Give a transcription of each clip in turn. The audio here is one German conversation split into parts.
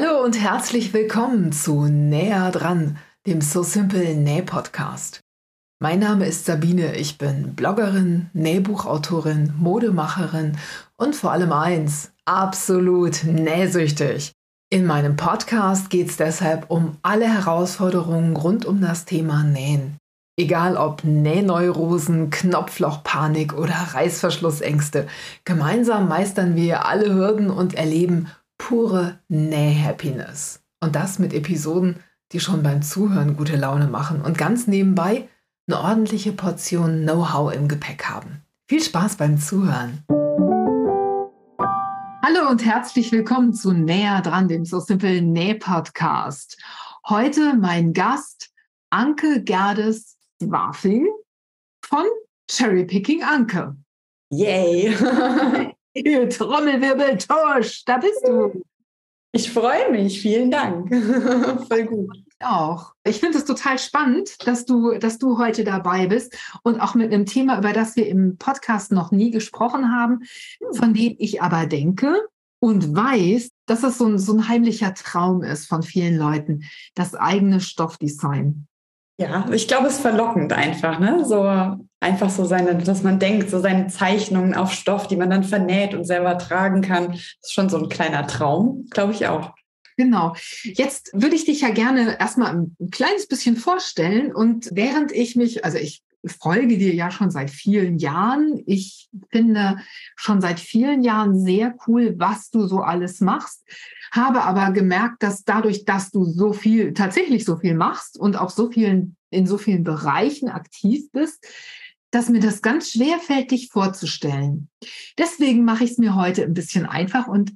Hallo und herzlich willkommen zu Näher dran, dem So Simple Näh Podcast. Mein Name ist Sabine, ich bin Bloggerin, Nähbuchautorin, Modemacherin und vor allem eins, absolut nähsüchtig. In meinem Podcast geht es deshalb um alle Herausforderungen rund um das Thema Nähen. Egal ob Nähneurosen, Knopflochpanik oder Reißverschlussängste, gemeinsam meistern wir alle Hürden und erleben pure Näh-Happiness. Und das mit Episoden, die schon beim Zuhören gute Laune machen und ganz nebenbei eine ordentliche Portion Know-how im Gepäck haben. Viel Spaß beim Zuhören. Hallo und herzlich willkommen zu Näher dran, dem So Simple Näh-Podcast. Heute mein Gast Anke Gerdes Wafing von Cherry Picking Anke. Yay! Trommelwirbel, Tusch, da bist du. Ich freue mich, vielen Dank. Voll gut. Ich auch. Ich finde es total spannend, dass du, dass du heute dabei bist und auch mit einem Thema, über das wir im Podcast noch nie gesprochen haben, von dem ich aber denke und weiß, dass es so ein, so ein heimlicher Traum ist von vielen Leuten, das eigene Stoffdesign. Ja, ich glaube, es ist verlockend einfach, ne? So einfach so seine, dass man denkt, so seine Zeichnungen auf Stoff, die man dann vernäht und selber tragen kann. Ist schon so ein kleiner Traum, glaube ich auch. Genau. Jetzt würde ich dich ja gerne erstmal ein kleines bisschen vorstellen. Und während ich mich, also ich folge dir ja schon seit vielen Jahren. Ich finde schon seit vielen Jahren sehr cool, was du so alles machst habe aber gemerkt, dass dadurch, dass du so viel, tatsächlich so viel machst und auch so vielen, in so vielen Bereichen aktiv bist, dass mir das ganz schwer fällt, dich vorzustellen. Deswegen mache ich es mir heute ein bisschen einfach und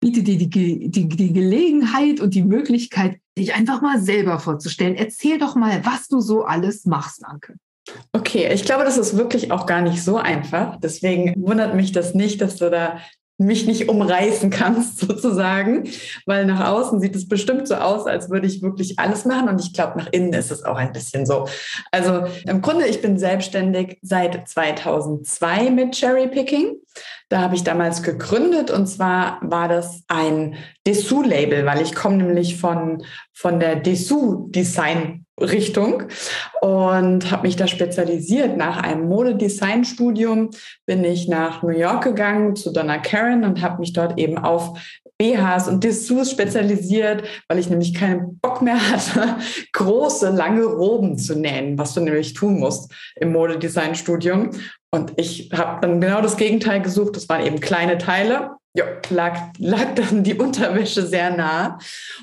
biete dir die, die, die Gelegenheit und die Möglichkeit, dich einfach mal selber vorzustellen. Erzähl doch mal, was du so alles machst, Anke. Okay, ich glaube, das ist wirklich auch gar nicht so einfach. Deswegen wundert mich das nicht, dass du da mich nicht umreißen kannst, sozusagen, weil nach außen sieht es bestimmt so aus, als würde ich wirklich alles machen und ich glaube, nach innen ist es auch ein bisschen so. Also im Grunde, ich bin selbstständig seit 2002 mit Cherry Picking. Da habe ich damals gegründet und zwar war das ein Dessous-Label, weil ich komme nämlich von, von der Dessous-Design Richtung und habe mich da spezialisiert. Nach einem Modedesign-Studium bin ich nach New York gegangen zu Donna Karen und habe mich dort eben auf BHs und Dessous spezialisiert, weil ich nämlich keinen Bock mehr hatte, große, lange Roben zu nähen, was du nämlich tun musst im Modedesign-Studium. Und ich habe dann genau das Gegenteil gesucht. Das waren eben kleine Teile ja, lag, lag dann die Unterwäsche sehr nah.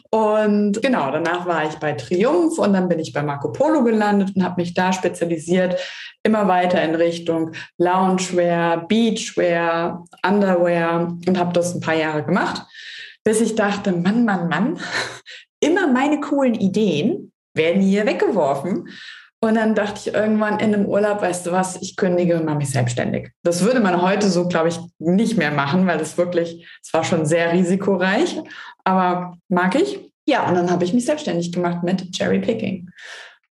Und genau, danach war ich bei Triumph und dann bin ich bei Marco Polo gelandet und habe mich da spezialisiert, immer weiter in Richtung Loungewear, Beachwear, Underwear und habe das ein paar Jahre gemacht, bis ich dachte, Mann, Mann, Mann, immer meine coolen Ideen werden hier weggeworfen. Und dann dachte ich irgendwann in einem Urlaub, weißt du was, ich kündige und mache mich selbstständig. Das würde man heute so, glaube ich, nicht mehr machen, weil das wirklich, es war schon sehr risikoreich, aber mag ich. Ja, und dann habe ich mich selbstständig gemacht mit Cherry Picking.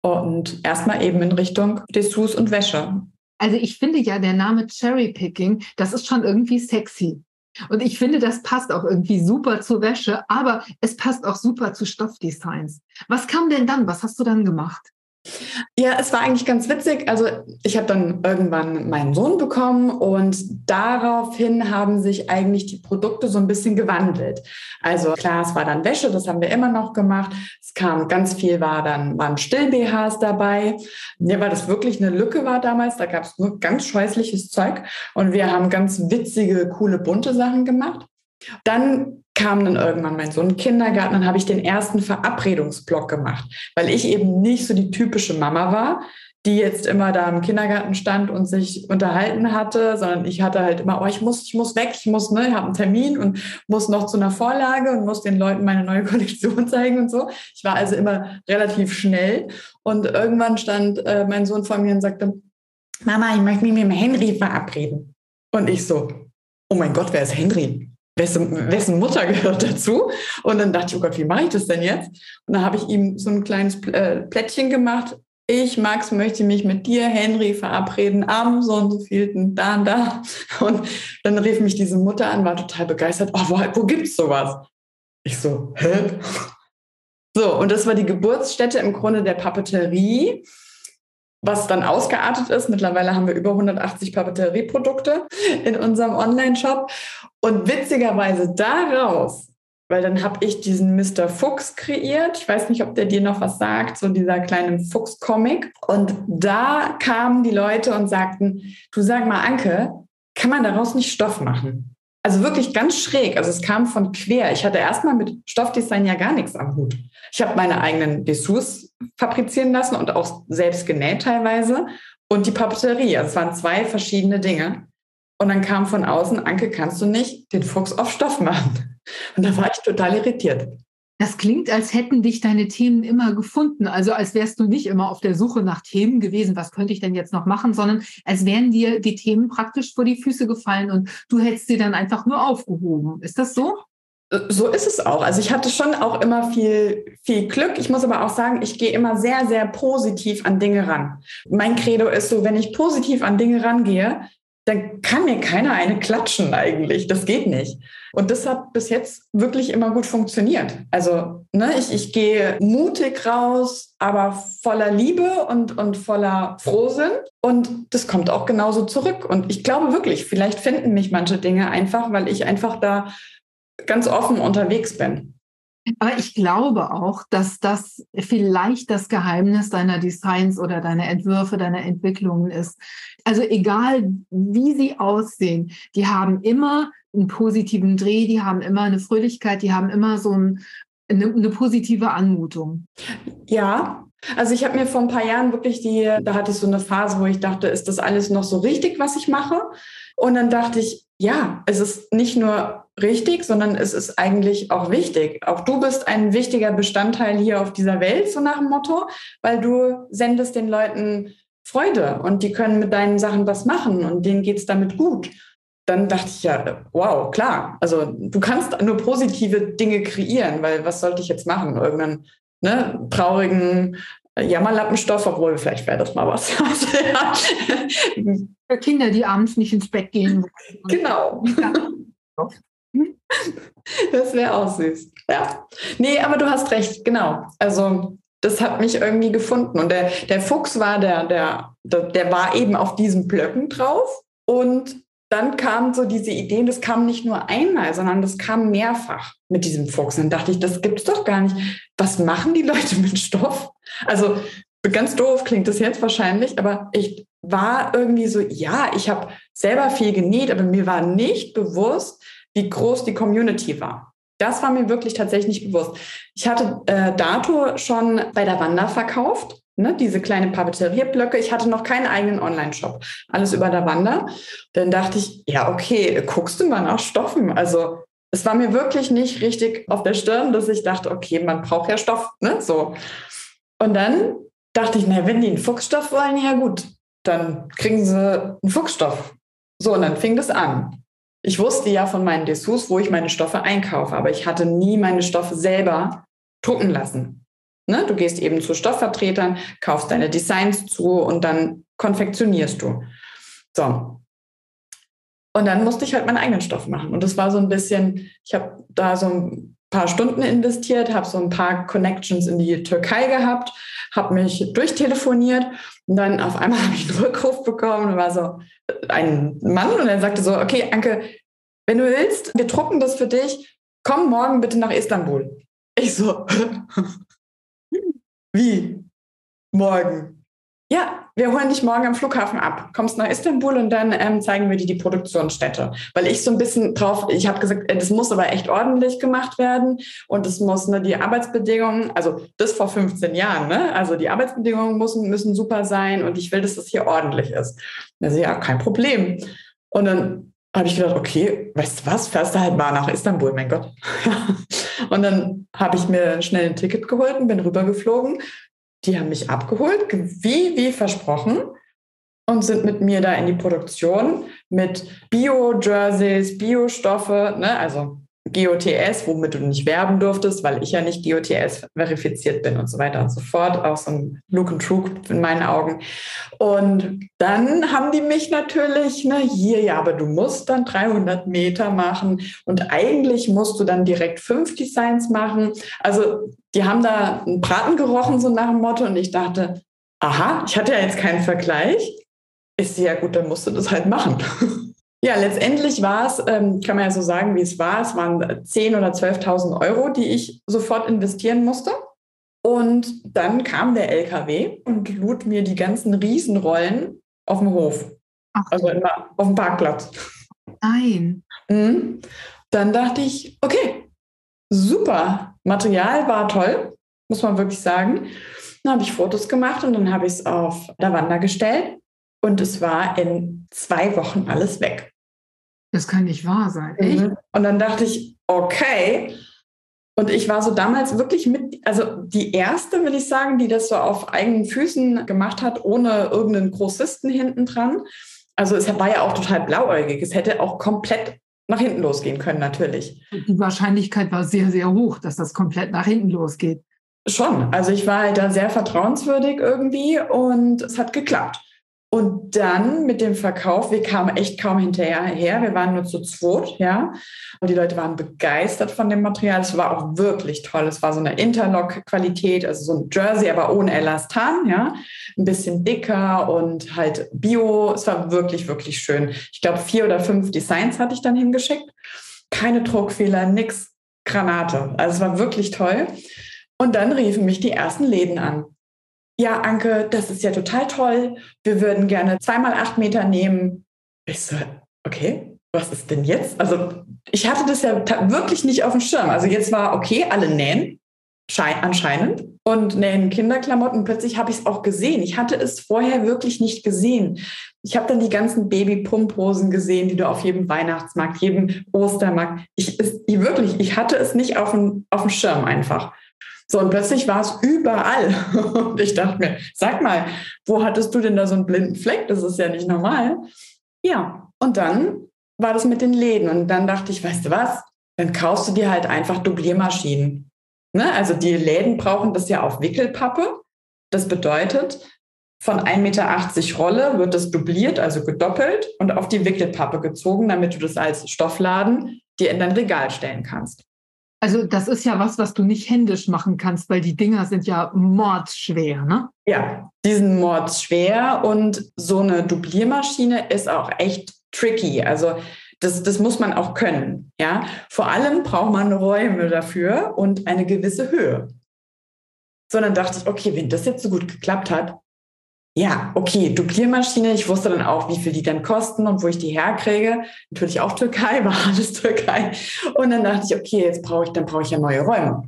Und erstmal eben in Richtung Dessous und Wäsche. Also ich finde ja, der Name Cherry Picking, das ist schon irgendwie sexy. Und ich finde, das passt auch irgendwie super zur Wäsche, aber es passt auch super zu Stoffdesigns. Was kam denn dann? Was hast du dann gemacht? Ja, es war eigentlich ganz witzig. Also ich habe dann irgendwann meinen Sohn bekommen und daraufhin haben sich eigentlich die Produkte so ein bisschen gewandelt. Also klar, es war dann Wäsche, das haben wir immer noch gemacht. Es kam ganz viel, war dann waren Still-BHs dabei. Ja, weil das wirklich eine Lücke war damals. Da gab es nur ganz scheußliches Zeug und wir haben ganz witzige, coole, bunte Sachen gemacht. Dann kam dann irgendwann mein Sohn den Kindergarten, dann habe ich den ersten Verabredungsblock gemacht, weil ich eben nicht so die typische Mama war, die jetzt immer da im Kindergarten stand und sich unterhalten hatte, sondern ich hatte halt immer, oh, ich muss, ich muss weg, ich muss, ne, ich habe einen Termin und muss noch zu einer Vorlage und muss den Leuten meine neue Kollektion zeigen und so. Ich war also immer relativ schnell und irgendwann stand äh, mein Sohn vor mir und sagte, Mama, ich möchte mich mit dem Henry verabreden. Und ich so, oh mein Gott, wer ist Henry? Wessen, wessen Mutter gehört dazu? Und dann dachte ich, oh Gott, wie mache ich das denn jetzt? Und dann habe ich ihm so ein kleines äh, Plättchen gemacht. Ich, Max, möchte mich mit dir, Henry, verabreden am so und so vielten, da und da. Und dann rief mich diese Mutter an, war total begeistert. Oh, wo, wo es sowas? Ich so, hä? So, und das war die Geburtsstätte im Grunde der Papeterie, was dann ausgeartet ist. Mittlerweile haben wir über 180 Papeterieprodukte in unserem Online-Shop. Und witzigerweise daraus weil dann habe ich diesen Mr. Fuchs kreiert. Ich weiß nicht, ob der dir noch was sagt, so dieser kleine Fuchs-Comic. Und da kamen die Leute und sagten, du sag mal, Anke, kann man daraus nicht Stoff machen? Also wirklich ganz schräg. Also es kam von quer. Ich hatte erstmal mit Stoffdesign ja gar nichts am Hut. Ich habe meine eigenen Dessous fabrizieren lassen und auch selbst genäht teilweise. Und die Papeterie. Also es waren zwei verschiedene Dinge. Und dann kam von außen, Anke, kannst du nicht den Fuchs auf Stoff machen? Und da war ich total irritiert. Das klingt, als hätten dich deine Themen immer gefunden. Also als wärst du nicht immer auf der Suche nach Themen gewesen, was könnte ich denn jetzt noch machen, sondern als wären dir die Themen praktisch vor die Füße gefallen und du hättest sie dann einfach nur aufgehoben. Ist das so? So ist es auch. Also ich hatte schon auch immer viel, viel Glück. Ich muss aber auch sagen, ich gehe immer sehr, sehr positiv an Dinge ran. Mein Credo ist so, wenn ich positiv an Dinge rangehe, dann kann mir keiner eine klatschen eigentlich. Das geht nicht. Und das hat bis jetzt wirklich immer gut funktioniert. Also ne, ich, ich gehe mutig raus, aber voller Liebe und, und voller Frohsinn. Und das kommt auch genauso zurück. Und ich glaube wirklich, vielleicht finden mich manche Dinge einfach, weil ich einfach da ganz offen unterwegs bin. Aber ich glaube auch, dass das vielleicht das Geheimnis deiner Designs oder deiner Entwürfe, deiner Entwicklungen ist. Also egal, wie sie aussehen, die haben immer einen positiven Dreh, die haben immer eine Fröhlichkeit, die haben immer so ein, eine, eine positive Anmutung. Ja, also ich habe mir vor ein paar Jahren wirklich die, da hatte ich so eine Phase, wo ich dachte, ist das alles noch so richtig, was ich mache? Und dann dachte ich, ja, es ist nicht nur richtig, sondern es ist eigentlich auch wichtig. Auch du bist ein wichtiger Bestandteil hier auf dieser Welt, so nach dem Motto, weil du sendest den Leuten Freude und die können mit deinen Sachen was machen und denen geht es damit gut. Dann dachte ich ja, wow, klar. Also du kannst nur positive Dinge kreieren, weil was sollte ich jetzt machen? Irgendeinen ne, traurigen Jammerlappenstoff, obwohl vielleicht wäre das mal was. Für Kinder, die abends nicht ins Bett gehen. Genau. Das wäre auch süß. Ja. Nee, aber du hast recht, genau. Also das hat mich irgendwie gefunden. Und der, der Fuchs war der, der, der, der war eben auf diesen Blöcken drauf. Und dann kam so diese Idee, das kam nicht nur einmal, sondern das kam mehrfach mit diesem Fuchs. Und dann dachte ich, das gibt's doch gar nicht. Was machen die Leute mit Stoff? Also ganz doof klingt das jetzt wahrscheinlich, aber ich war irgendwie so, ja, ich habe selber viel genäht, aber mir war nicht bewusst, wie groß die Community war. Das war mir wirklich tatsächlich nicht bewusst. Ich hatte äh, Dato schon bei der Wanda verkauft, ne, diese kleine Papeterierblöcke. Ich hatte noch keinen eigenen Online-Shop, alles über der Wanda. Dann dachte ich, ja, okay, guckst du mal nach Stoffen. Also es war mir wirklich nicht richtig auf der Stirn, dass ich dachte, okay, man braucht ja Stoff, ne, so. Und dann dachte ich, na, wenn die einen Fuchsstoff wollen, ja gut, dann kriegen sie einen Fuchsstoff. So, und dann fing das an. Ich wusste ja von meinen Dessous, wo ich meine Stoffe einkaufe, aber ich hatte nie meine Stoffe selber drucken lassen. Ne? Du gehst eben zu Stoffvertretern, kaufst deine Designs zu und dann konfektionierst du. So. Und dann musste ich halt meinen eigenen Stoff machen. Und das war so ein bisschen, ich habe da so ein paar Stunden investiert, habe so ein paar Connections in die Türkei gehabt, habe mich durchtelefoniert und dann auf einmal habe ich einen Rückruf bekommen und war so ein Mann und er sagte so, okay, Anke, wenn du willst, wir drucken das für dich, komm morgen bitte nach Istanbul. Ich so, wie? Morgen? Ja, wir holen dich morgen am Flughafen ab, kommst nach Istanbul und dann ähm, zeigen wir dir die Produktionsstätte. Weil ich so ein bisschen drauf, ich habe gesagt, äh, das muss aber echt ordentlich gemacht werden und es muss ne, die Arbeitsbedingungen, also das vor 15 Jahren, ne? also die Arbeitsbedingungen müssen, müssen super sein und ich will, dass das hier ordentlich ist. Also ja, kein Problem. Und dann habe ich gedacht, okay, weißt du was, fährst du halt mal nach Istanbul, mein Gott. und dann habe ich mir schnell ein Ticket geholt und bin rübergeflogen, die haben mich abgeholt, wie, wie versprochen, und sind mit mir da in die Produktion mit Bio-Jerseys, Bio-Stoffe, ne? also GOTS, womit du nicht werben durftest, weil ich ja nicht GOTS verifiziert bin und so weiter und so fort. Auch so ein Look and True in meinen Augen. Und dann haben die mich natürlich, na hier, ja, aber du musst dann 300 Meter machen und eigentlich musst du dann direkt fünf Designs machen. Also die haben da einen Braten gerochen, so nach dem Motto. Und ich dachte, aha, ich hatte ja jetzt keinen Vergleich. Ist ja gut, dann musst du das halt machen. Ja, letztendlich war es, ähm, kann man ja so sagen, wie es war. Es waren 10.000 oder 12.000 Euro, die ich sofort investieren musste. Und dann kam der LKW und lud mir die ganzen Riesenrollen auf dem Hof. Ach. Also immer auf dem Parkplatz. Nein. Mhm. Dann dachte ich, okay, super. Material war toll, muss man wirklich sagen. Dann habe ich Fotos gemacht und dann habe ich es auf Lavanda gestellt. Und es war in zwei Wochen alles weg. Das kann nicht wahr sein. Mhm. Und dann dachte ich, okay. Und ich war so damals wirklich mit, also die erste, will ich sagen, die das so auf eigenen Füßen gemacht hat, ohne irgendeinen Großisten hinten dran. Also es war ja auch total blauäugig. Es hätte auch komplett nach hinten losgehen können, natürlich. Die Wahrscheinlichkeit war sehr, sehr hoch, dass das komplett nach hinten losgeht. Schon. Also ich war halt da sehr vertrauenswürdig irgendwie und es hat geklappt. Und dann mit dem Verkauf, wir kamen echt kaum hinterher. Wir waren nur zu zweit, ja. Und die Leute waren begeistert von dem Material. Es war auch wirklich toll. Es war so eine Interlock-Qualität, also so ein Jersey, aber ohne Elastan, ja. Ein bisschen dicker und halt Bio. Es war wirklich, wirklich schön. Ich glaube, vier oder fünf Designs hatte ich dann hingeschickt. Keine Druckfehler, nix Granate. Also es war wirklich toll. Und dann riefen mich die ersten Läden an ja, Anke, das ist ja total toll. Wir würden gerne zweimal acht Meter nehmen. Ich so, okay, was ist denn jetzt? Also ich hatte das ja wirklich nicht auf dem Schirm. Also jetzt war okay, alle nähen, anscheinend, und nähen Kinderklamotten. Plötzlich habe ich es auch gesehen. Ich hatte es vorher wirklich nicht gesehen. Ich habe dann die ganzen Baby-Pumphosen gesehen, die du auf jedem Weihnachtsmarkt, jedem Ostermarkt. Ich, ich wirklich, ich hatte es nicht auf dem, auf dem Schirm einfach. So, und plötzlich war es überall. Und ich dachte mir, sag mal, wo hattest du denn da so einen blinden Fleck? Das ist ja nicht normal. Ja, und dann war das mit den Läden. Und dann dachte ich, weißt du was? Dann kaufst du dir halt einfach Dubliermaschinen. Ne? Also die Läden brauchen das ja auf Wickelpappe. Das bedeutet, von 1,80 Meter Rolle wird das dubliert, also gedoppelt und auf die Wickelpappe gezogen, damit du das als Stoffladen dir in dein Regal stellen kannst. Also das ist ja was, was du nicht händisch machen kannst, weil die Dinger sind ja mordsschwer, ne? Ja, die sind mordsschwer und so eine Dubliermaschine ist auch echt tricky. Also das, das muss man auch können, ja. Vor allem braucht man Räume dafür und eine gewisse Höhe. Sondern dachte ich, okay, wenn das jetzt so gut geklappt hat, ja, okay, Dupliermaschine. Ich wusste dann auch, wie viel die dann kosten und wo ich die herkriege. Natürlich auch Türkei, war alles Türkei. Und dann dachte ich, okay, jetzt brauche ich, dann brauche ich ja neue Räume.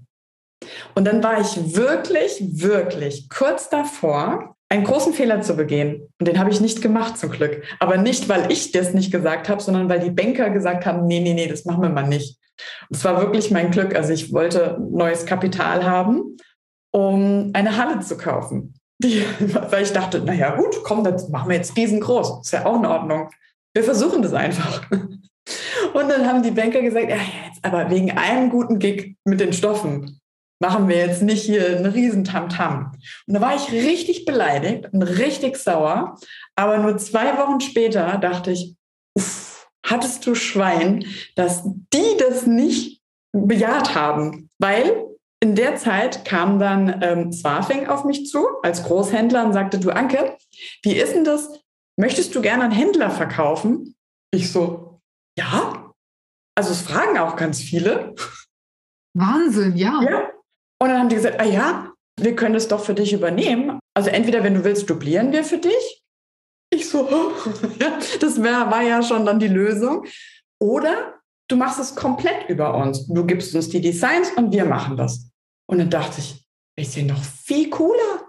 Und dann war ich wirklich, wirklich kurz davor, einen großen Fehler zu begehen. Und den habe ich nicht gemacht, zum Glück. Aber nicht, weil ich das nicht gesagt habe, sondern weil die Banker gesagt haben, nee, nee, nee, das machen wir mal nicht. Und es war wirklich mein Glück. Also ich wollte neues Kapital haben, um eine Halle zu kaufen. Weil ich dachte, naja gut, komm, das machen wir jetzt riesengroß. Ist ja auch in Ordnung. Wir versuchen das einfach. Und dann haben die Banker gesagt, ja, jetzt aber wegen einem guten Gig mit den Stoffen machen wir jetzt nicht hier einen riesen Tamtam. Und da war ich richtig beleidigt und richtig sauer. Aber nur zwei Wochen später dachte ich, uff, hattest du Schwein, dass die das nicht bejaht haben. Weil in der Zeit kam dann ähm, Swafing auf mich zu als Großhändler und sagte, du Anke, wie ist denn das? Möchtest du gerne einen Händler verkaufen? Ich so, ja. Also es fragen auch ganz viele. Wahnsinn, ja. ja. Und dann haben die gesagt, ah ja, wir können es doch für dich übernehmen. Also entweder, wenn du willst, dublieren wir für dich. Ich so, das wär, war ja schon dann die Lösung. Oder du machst es komplett über uns. Du gibst uns die Designs und wir machen das. Und dann dachte ich, ist ja noch viel cooler.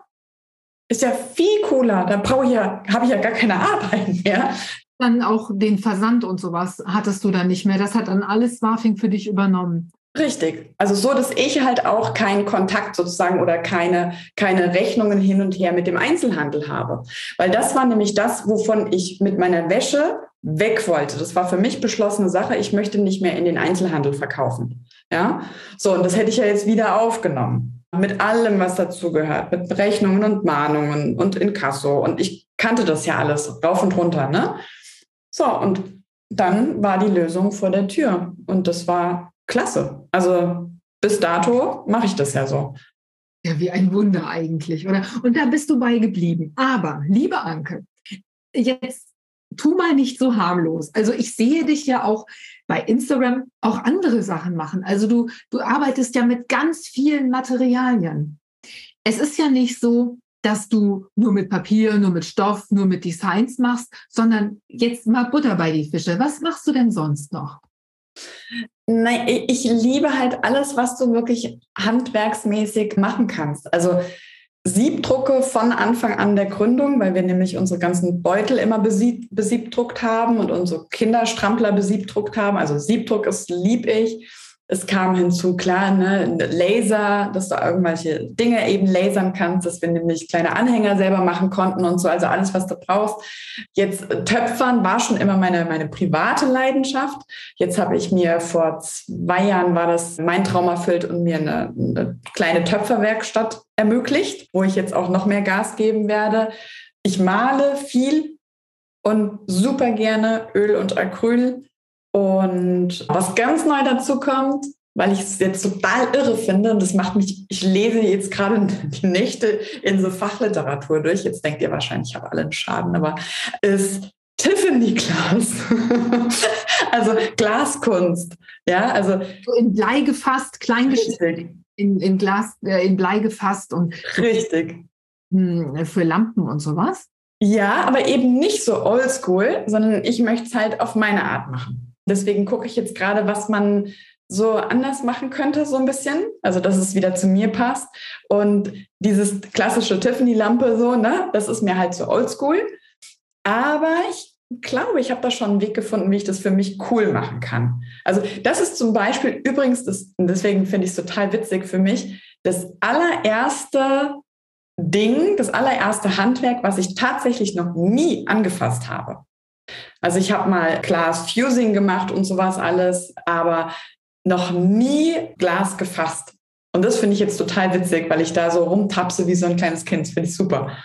Ist ja viel cooler. Da brauche ich ja, habe ich ja gar keine Arbeit mehr. Dann auch den Versand und sowas hattest du dann nicht mehr. Das hat dann alles Wafing für dich übernommen. Richtig. Also so, dass ich halt auch keinen Kontakt sozusagen oder keine, keine Rechnungen hin und her mit dem Einzelhandel habe. Weil das war nämlich das, wovon ich mit meiner Wäsche weg wollte. Das war für mich beschlossene Sache. Ich möchte nicht mehr in den Einzelhandel verkaufen. Ja, so und das hätte ich ja jetzt wieder aufgenommen mit allem, was dazugehört, mit Berechnungen und Mahnungen und Inkasso und ich kannte das ja alles rauf und runter, ne? So und dann war die Lösung vor der Tür und das war klasse. Also bis dato mache ich das ja so. Ja, wie ein Wunder eigentlich, oder? Und da bist du bei geblieben. Aber, liebe Anke, jetzt tu mal nicht so harmlos. Also ich sehe dich ja auch bei Instagram auch andere Sachen machen. Also du, du arbeitest ja mit ganz vielen Materialien. Es ist ja nicht so, dass du nur mit Papier, nur mit Stoff, nur mit Designs machst, sondern jetzt mal Butter bei die Fische. Was machst du denn sonst noch? Nein, ich liebe halt alles, was du wirklich handwerksmäßig machen kannst. Also Siebdrucke von Anfang an der Gründung, weil wir nämlich unsere ganzen Beutel immer besieb, besiebdruckt haben und unsere Kinderstrampler besiebdruckt haben. Also Siebdruck ist lieb ich. Es kam hinzu, klar, ne, Laser, dass du irgendwelche Dinge eben lasern kannst, dass wir nämlich kleine Anhänger selber machen konnten und so, also alles, was du brauchst. Jetzt äh, Töpfern war schon immer meine, meine private Leidenschaft. Jetzt habe ich mir vor zwei Jahren war das mein Traum erfüllt und mir eine, eine kleine Töpferwerkstatt ermöglicht, wo ich jetzt auch noch mehr Gas geben werde. Ich male viel und super gerne Öl und Acryl und was ganz neu dazu kommt, weil ich es jetzt total irre finde, und das macht mich, ich lese jetzt gerade die Nächte in so Fachliteratur durch. Jetzt denkt ihr wahrscheinlich, ich habe alle einen Schaden, aber ist Tiffany Glas. also Glaskunst. Ja, also. So in Blei gefasst, kleingeschnitten. In, in Glas, äh, in Blei gefasst und. Richtig. Hm, für Lampen und sowas. Ja, aber eben nicht so oldschool, sondern ich möchte es halt auf meine Art machen. Deswegen gucke ich jetzt gerade, was man so anders machen könnte, so ein bisschen. Also, dass es wieder zu mir passt. Und dieses klassische Tiffany-Lampe, so, ne, das ist mir halt so oldschool. Aber ich glaube, ich habe da schon einen Weg gefunden, wie ich das für mich cool machen kann. Also, das ist zum Beispiel übrigens, das, deswegen finde ich es total witzig für mich, das allererste Ding, das allererste Handwerk, was ich tatsächlich noch nie angefasst habe. Also ich habe mal Glas Fusing gemacht und sowas alles, aber noch nie Glas gefasst. Und das finde ich jetzt total witzig, weil ich da so rumtapse wie so ein kleines Kind. Finde ich super.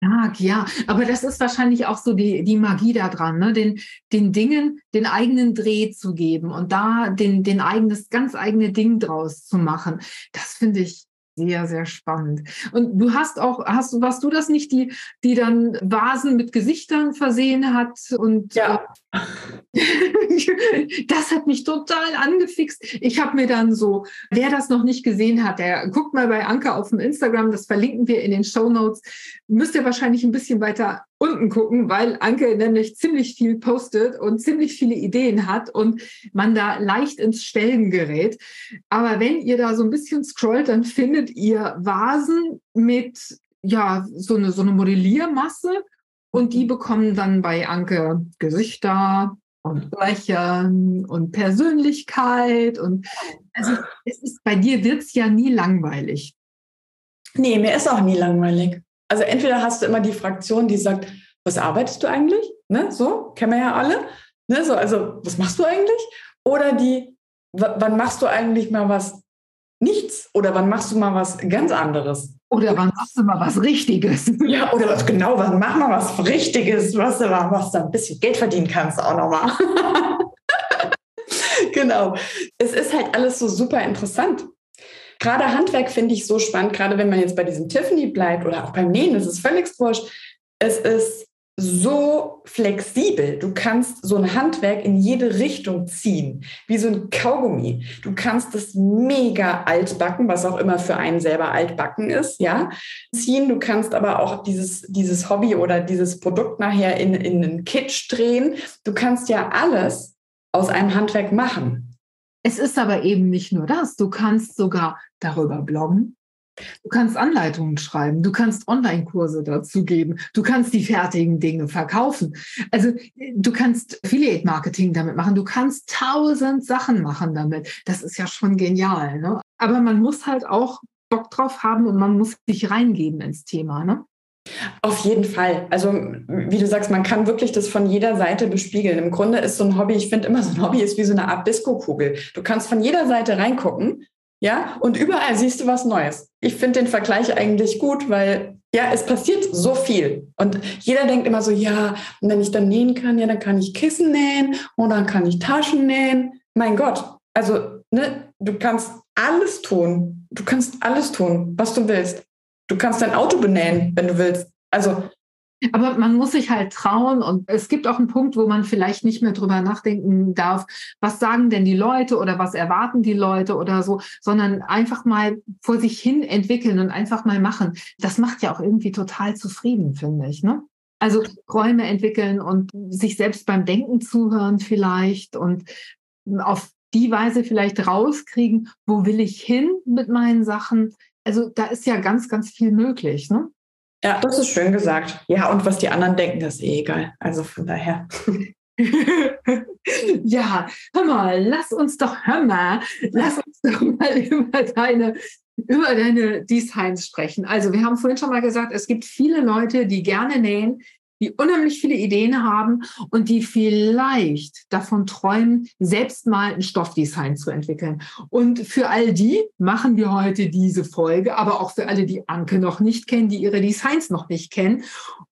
Ja, ja, aber das ist wahrscheinlich auch so die, die Magie daran, ne? den, den Dingen den eigenen Dreh zu geben und da den, den eigenes, ganz eigene Ding draus zu machen. Das finde ich, sehr, sehr spannend. Und du hast auch, hast du, warst du das nicht, die, die dann Vasen mit Gesichtern versehen hat? Und ja. das hat mich total angefixt. Ich habe mir dann so, wer das noch nicht gesehen hat, der guckt mal bei Anke auf dem Instagram, das verlinken wir in den Show Notes. Müsst ihr wahrscheinlich ein bisschen weiter unten gucken, weil Anke nämlich ziemlich viel postet und ziemlich viele Ideen hat und man da leicht ins Stellen gerät. Aber wenn ihr da so ein bisschen scrollt, dann findet ihr Vasen mit ja so eine so eine Modelliermasse und die bekommen dann bei Anke Gesichter und Blechern und Persönlichkeit und also es ist bei dir wird's ja nie langweilig. Nee, mir ist auch nie langweilig. Also entweder hast du immer die Fraktion, die sagt, was arbeitest du eigentlich? Ne, so, kennen wir ja alle. Ne, so, also, was machst du eigentlich? Oder die, wann machst du eigentlich mal was nichts? Oder wann machst du mal was ganz anderes? Oder wann machst du mal was Richtiges? Ja, oder was genau, wann mach mal was Richtiges, was du, was du ein bisschen Geld verdienen kannst auch nochmal. genau. Es ist halt alles so super interessant. Gerade Handwerk finde ich so spannend, gerade wenn man jetzt bei diesem Tiffany bleibt oder auch beim Nähen, das ist völlig wurscht. Es ist so flexibel. Du kannst so ein Handwerk in jede Richtung ziehen, wie so ein Kaugummi. Du kannst das mega altbacken, was auch immer für einen selber altbacken ist, ja, ziehen. Du kannst aber auch dieses, dieses Hobby oder dieses Produkt nachher in, in einen Kitsch drehen. Du kannst ja alles aus einem Handwerk machen. Es ist aber eben nicht nur das. Du kannst sogar darüber bloggen. Du kannst Anleitungen schreiben, du kannst Online-Kurse dazu geben, du kannst die fertigen Dinge verkaufen. Also du kannst Affiliate-Marketing damit machen, du kannst tausend Sachen machen damit. Das ist ja schon genial. Ne? Aber man muss halt auch Bock drauf haben und man muss sich reingeben ins Thema. Ne? Auf jeden Fall. Also, wie du sagst, man kann wirklich das von jeder Seite bespiegeln. Im Grunde ist so ein Hobby, ich finde immer, so ein Hobby ist wie so eine Art Disco-Kugel. Du kannst von jeder Seite reingucken, ja, und überall siehst du was Neues. Ich finde den Vergleich eigentlich gut, weil ja, es passiert so viel. Und jeder denkt immer so, ja, und wenn ich dann nähen kann, ja, dann kann ich Kissen nähen und dann kann ich Taschen nähen. Mein Gott, also, ne, du kannst alles tun. Du kannst alles tun, was du willst. Du kannst dein Auto benähen, wenn du willst. Also aber man muss sich halt trauen und es gibt auch einen Punkt, wo man vielleicht nicht mehr drüber nachdenken darf, was sagen denn die Leute oder was erwarten die Leute oder so, sondern einfach mal vor sich hin entwickeln und einfach mal machen. Das macht ja auch irgendwie total zufrieden, finde ich. Ne? Also Räume entwickeln und sich selbst beim Denken zuhören vielleicht und auf die Weise vielleicht rauskriegen, wo will ich hin mit meinen Sachen, also da ist ja ganz, ganz viel möglich. Ne? Ja, das ist schön gesagt. Ja, und was die anderen denken, das ist eh egal. Also von daher. ja, hör mal, lass uns doch, hör mal, lass uns doch mal über deine, über deine Designs sprechen. Also wir haben vorhin schon mal gesagt, es gibt viele Leute, die gerne nähen, die unheimlich viele Ideen haben und die vielleicht davon träumen, selbst mal ein Stoffdesign zu entwickeln. Und für all die machen wir heute diese Folge, aber auch für alle, die Anke noch nicht kennen, die ihre Designs noch nicht kennen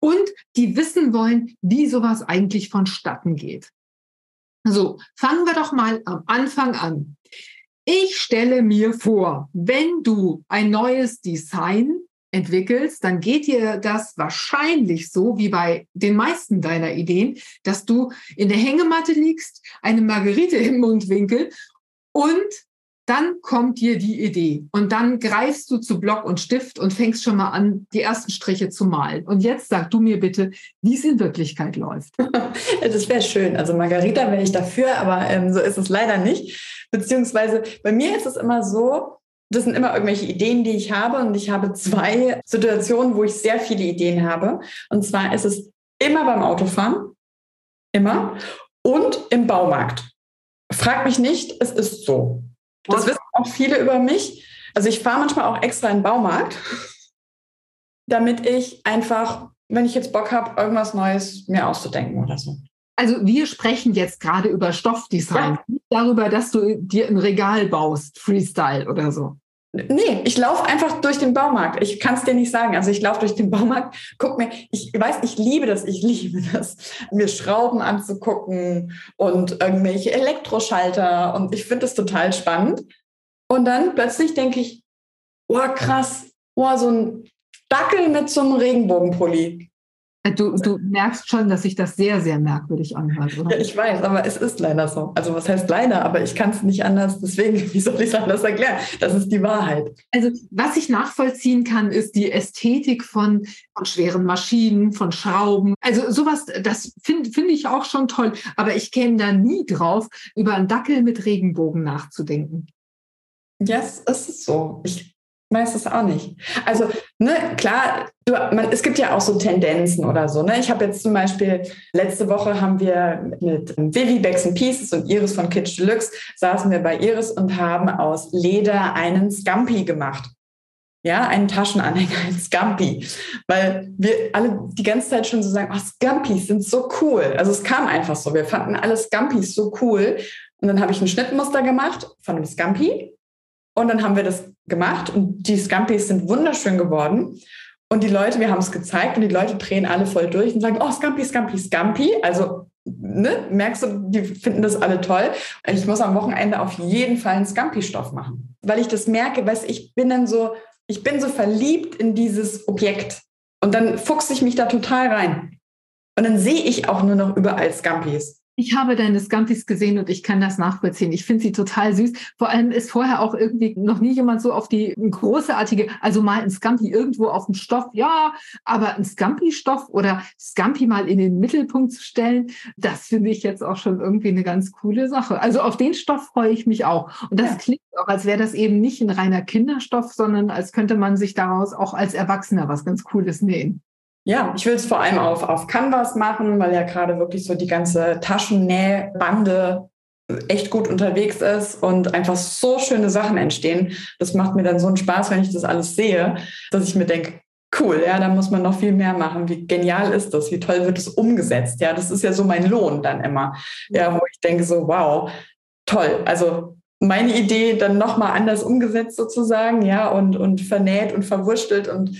und die wissen wollen, wie sowas eigentlich vonstatten geht. So, fangen wir doch mal am Anfang an. Ich stelle mir vor, wenn du ein neues Design entwickelst, dann geht dir das wahrscheinlich so wie bei den meisten deiner Ideen, dass du in der Hängematte liegst, eine Margerite im Mundwinkel und dann kommt dir die Idee und dann greifst du zu Block und Stift und fängst schon mal an, die ersten Striche zu malen. Und jetzt sag du mir bitte, wie es in Wirklichkeit läuft. Das wäre schön. Also Margarita wäre ich dafür, aber ähm, so ist es leider nicht. Beziehungsweise bei mir ist es immer so, das sind immer irgendwelche Ideen, die ich habe. Und ich habe zwei Situationen, wo ich sehr viele Ideen habe. Und zwar ist es immer beim Autofahren, immer, und im Baumarkt. Frag mich nicht, es ist so. Das wissen auch viele über mich. Also ich fahre manchmal auch extra in den Baumarkt, damit ich einfach, wenn ich jetzt Bock habe, irgendwas Neues mir auszudenken oder so. Also wir sprechen jetzt gerade über Stoffdesign, ja. darüber, dass du dir ein Regal baust, Freestyle oder so. Nee, ich laufe einfach durch den Baumarkt. Ich kann es dir nicht sagen. Also ich laufe durch den Baumarkt, guck mir, ich weiß, ich liebe das, ich liebe das, mir Schrauben anzugucken und irgendwelche Elektroschalter und ich finde das total spannend. Und dann plötzlich denke ich, oh krass, oh, so ein Dackel mit so einem Regenbogenpulli. Äh, du, du merkst schon, dass sich das sehr, sehr merkwürdig anhört, oder? Ja, ich weiß, aber es ist leider so. Also was heißt leider, aber ich kann es nicht anders. Deswegen, wie soll ich es anders erklären? Das ist die Wahrheit. Also was ich nachvollziehen kann, ist die Ästhetik von, von schweren Maschinen, von Schrauben. Also sowas, das finde find ich auch schon toll. Aber ich käme da nie drauf, über einen Dackel mit Regenbogen nachzudenken. Ja, yes, es ist so. Ich weiß es auch nicht. Also, ne, klar, du, man, es gibt ja auch so Tendenzen oder so. Ne? Ich habe jetzt zum Beispiel, letzte Woche haben wir mit Vivi Bags and Pieces und Iris von Kitsch Deluxe, saßen wir bei Iris und haben aus Leder einen Scampi gemacht. Ja, einen Taschenanhänger, ein Scampi. Weil wir alle die ganze Zeit schon so sagen, oh, Scampis sind so cool. Also es kam einfach so. Wir fanden alle Scampis so cool. Und dann habe ich ein Schnittmuster gemacht von einem Scampi und dann haben wir das gemacht und die Scampis sind wunderschön geworden. Und die Leute, wir haben es gezeigt und die Leute drehen alle voll durch und sagen, oh, Scampi, Scampi, Scampi. Also, ne, merkst du, die finden das alle toll. Ich muss am Wochenende auf jeden Fall einen Scampi-Stoff machen, weil ich das merke, weißt ich bin dann so, ich bin so verliebt in dieses Objekt. Und dann fuchse ich mich da total rein. Und dann sehe ich auch nur noch überall Scampis. Ich habe deine Scampis gesehen und ich kann das nachvollziehen. Ich finde sie total süß. Vor allem ist vorher auch irgendwie noch nie jemand so auf die großartige, also mal ein Scampi irgendwo auf dem Stoff, ja, aber ein Scampi-Stoff oder Scampi mal in den Mittelpunkt zu stellen, das finde ich jetzt auch schon irgendwie eine ganz coole Sache. Also auf den Stoff freue ich mich auch. Und das ja. klingt auch, als wäre das eben nicht ein reiner Kinderstoff, sondern als könnte man sich daraus auch als Erwachsener was ganz Cooles nähen. Ja, ich will es vor allem auf, auf Canvas machen, weil ja gerade wirklich so die ganze Taschennähbande echt gut unterwegs ist und einfach so schöne Sachen entstehen. Das macht mir dann so einen Spaß, wenn ich das alles sehe, dass ich mir denke, cool, ja, da muss man noch viel mehr machen. Wie genial ist das? Wie toll wird es umgesetzt? Ja, das ist ja so mein Lohn dann immer. Ja, wo ich denke so, wow, toll. Also meine Idee dann nochmal anders umgesetzt sozusagen, ja, und, und vernäht und verwurstelt und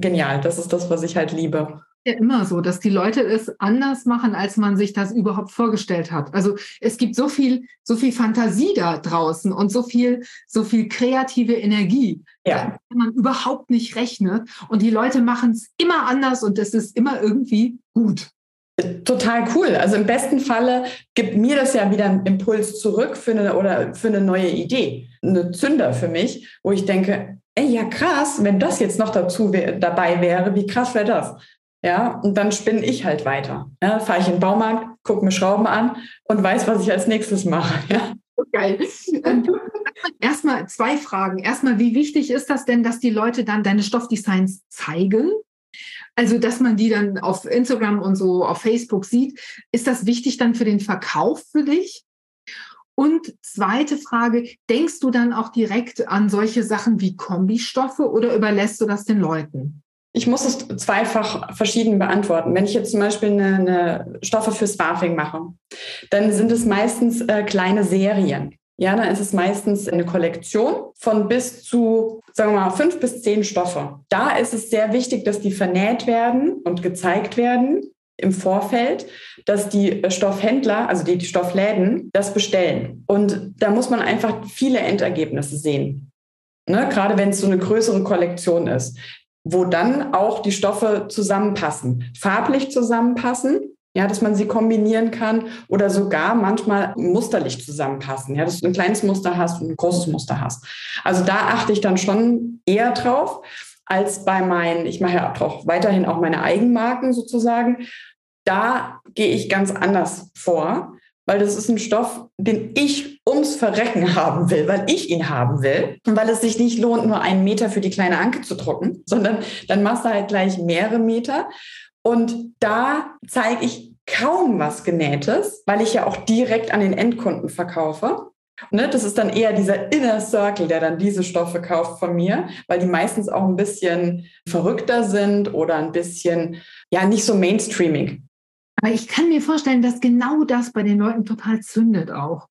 genial. Das ist das, was ich halt liebe ja immer so, dass die Leute es anders machen, als man sich das überhaupt vorgestellt hat. Also es gibt so viel, so viel Fantasie da draußen und so viel, so viel kreative Energie, ja. die man überhaupt nicht rechnet. Und die Leute machen es immer anders und es ist immer irgendwie gut. Total cool. Also im besten Falle gibt mir das ja wieder einen Impuls zurück für eine oder für eine neue Idee, eine Zünder für mich, wo ich denke, ey, ja krass, wenn das jetzt noch dazu wär, dabei wäre, wie krass wäre das? Ja, und dann spinne ich halt weiter. Ja, fahre ich in den Baumarkt, gucke mir Schrauben an und weiß, was ich als nächstes mache. Ja. Geil. Erstmal zwei Fragen. Erstmal, wie wichtig ist das denn, dass die Leute dann deine Stoffdesigns zeigen? Also, dass man die dann auf Instagram und so auf Facebook sieht. Ist das wichtig dann für den Verkauf für dich? Und zweite Frage, denkst du dann auch direkt an solche Sachen wie Kombistoffe oder überlässt du das den Leuten? Ich muss es zweifach verschieden beantworten. Wenn ich jetzt zum Beispiel eine, eine Stoffe für Sparfing mache, dann sind es meistens äh, kleine Serien. Ja, dann ist es meistens eine Kollektion von bis zu, sagen wir mal, fünf bis zehn Stoffe. Da ist es sehr wichtig, dass die vernäht werden und gezeigt werden im Vorfeld, dass die Stoffhändler, also die, Stoffläden, das bestellen. Und da muss man einfach viele Endergebnisse sehen. Ne? Gerade wenn es so eine größere Kollektion ist wo dann auch die Stoffe zusammenpassen, farblich zusammenpassen, ja, dass man sie kombinieren kann oder sogar manchmal musterlich zusammenpassen, ja, dass du ein kleines Muster hast und ein großes Muster hast. Also da achte ich dann schon eher drauf als bei meinen, ich mache ja auch weiterhin auch meine Eigenmarken sozusagen. Da gehe ich ganz anders vor weil das ist ein Stoff, den ich ums Verrecken haben will, weil ich ihn haben will und weil es sich nicht lohnt, nur einen Meter für die kleine Anke zu drucken, sondern dann machst du halt gleich mehrere Meter. Und da zeige ich kaum was Genähtes, weil ich ja auch direkt an den Endkunden verkaufe. Ne, das ist dann eher dieser Inner Circle, der dann diese Stoffe kauft von mir, weil die meistens auch ein bisschen verrückter sind oder ein bisschen, ja, nicht so mainstreaming. Aber ich kann mir vorstellen, dass genau das bei den Leuten total zündet auch.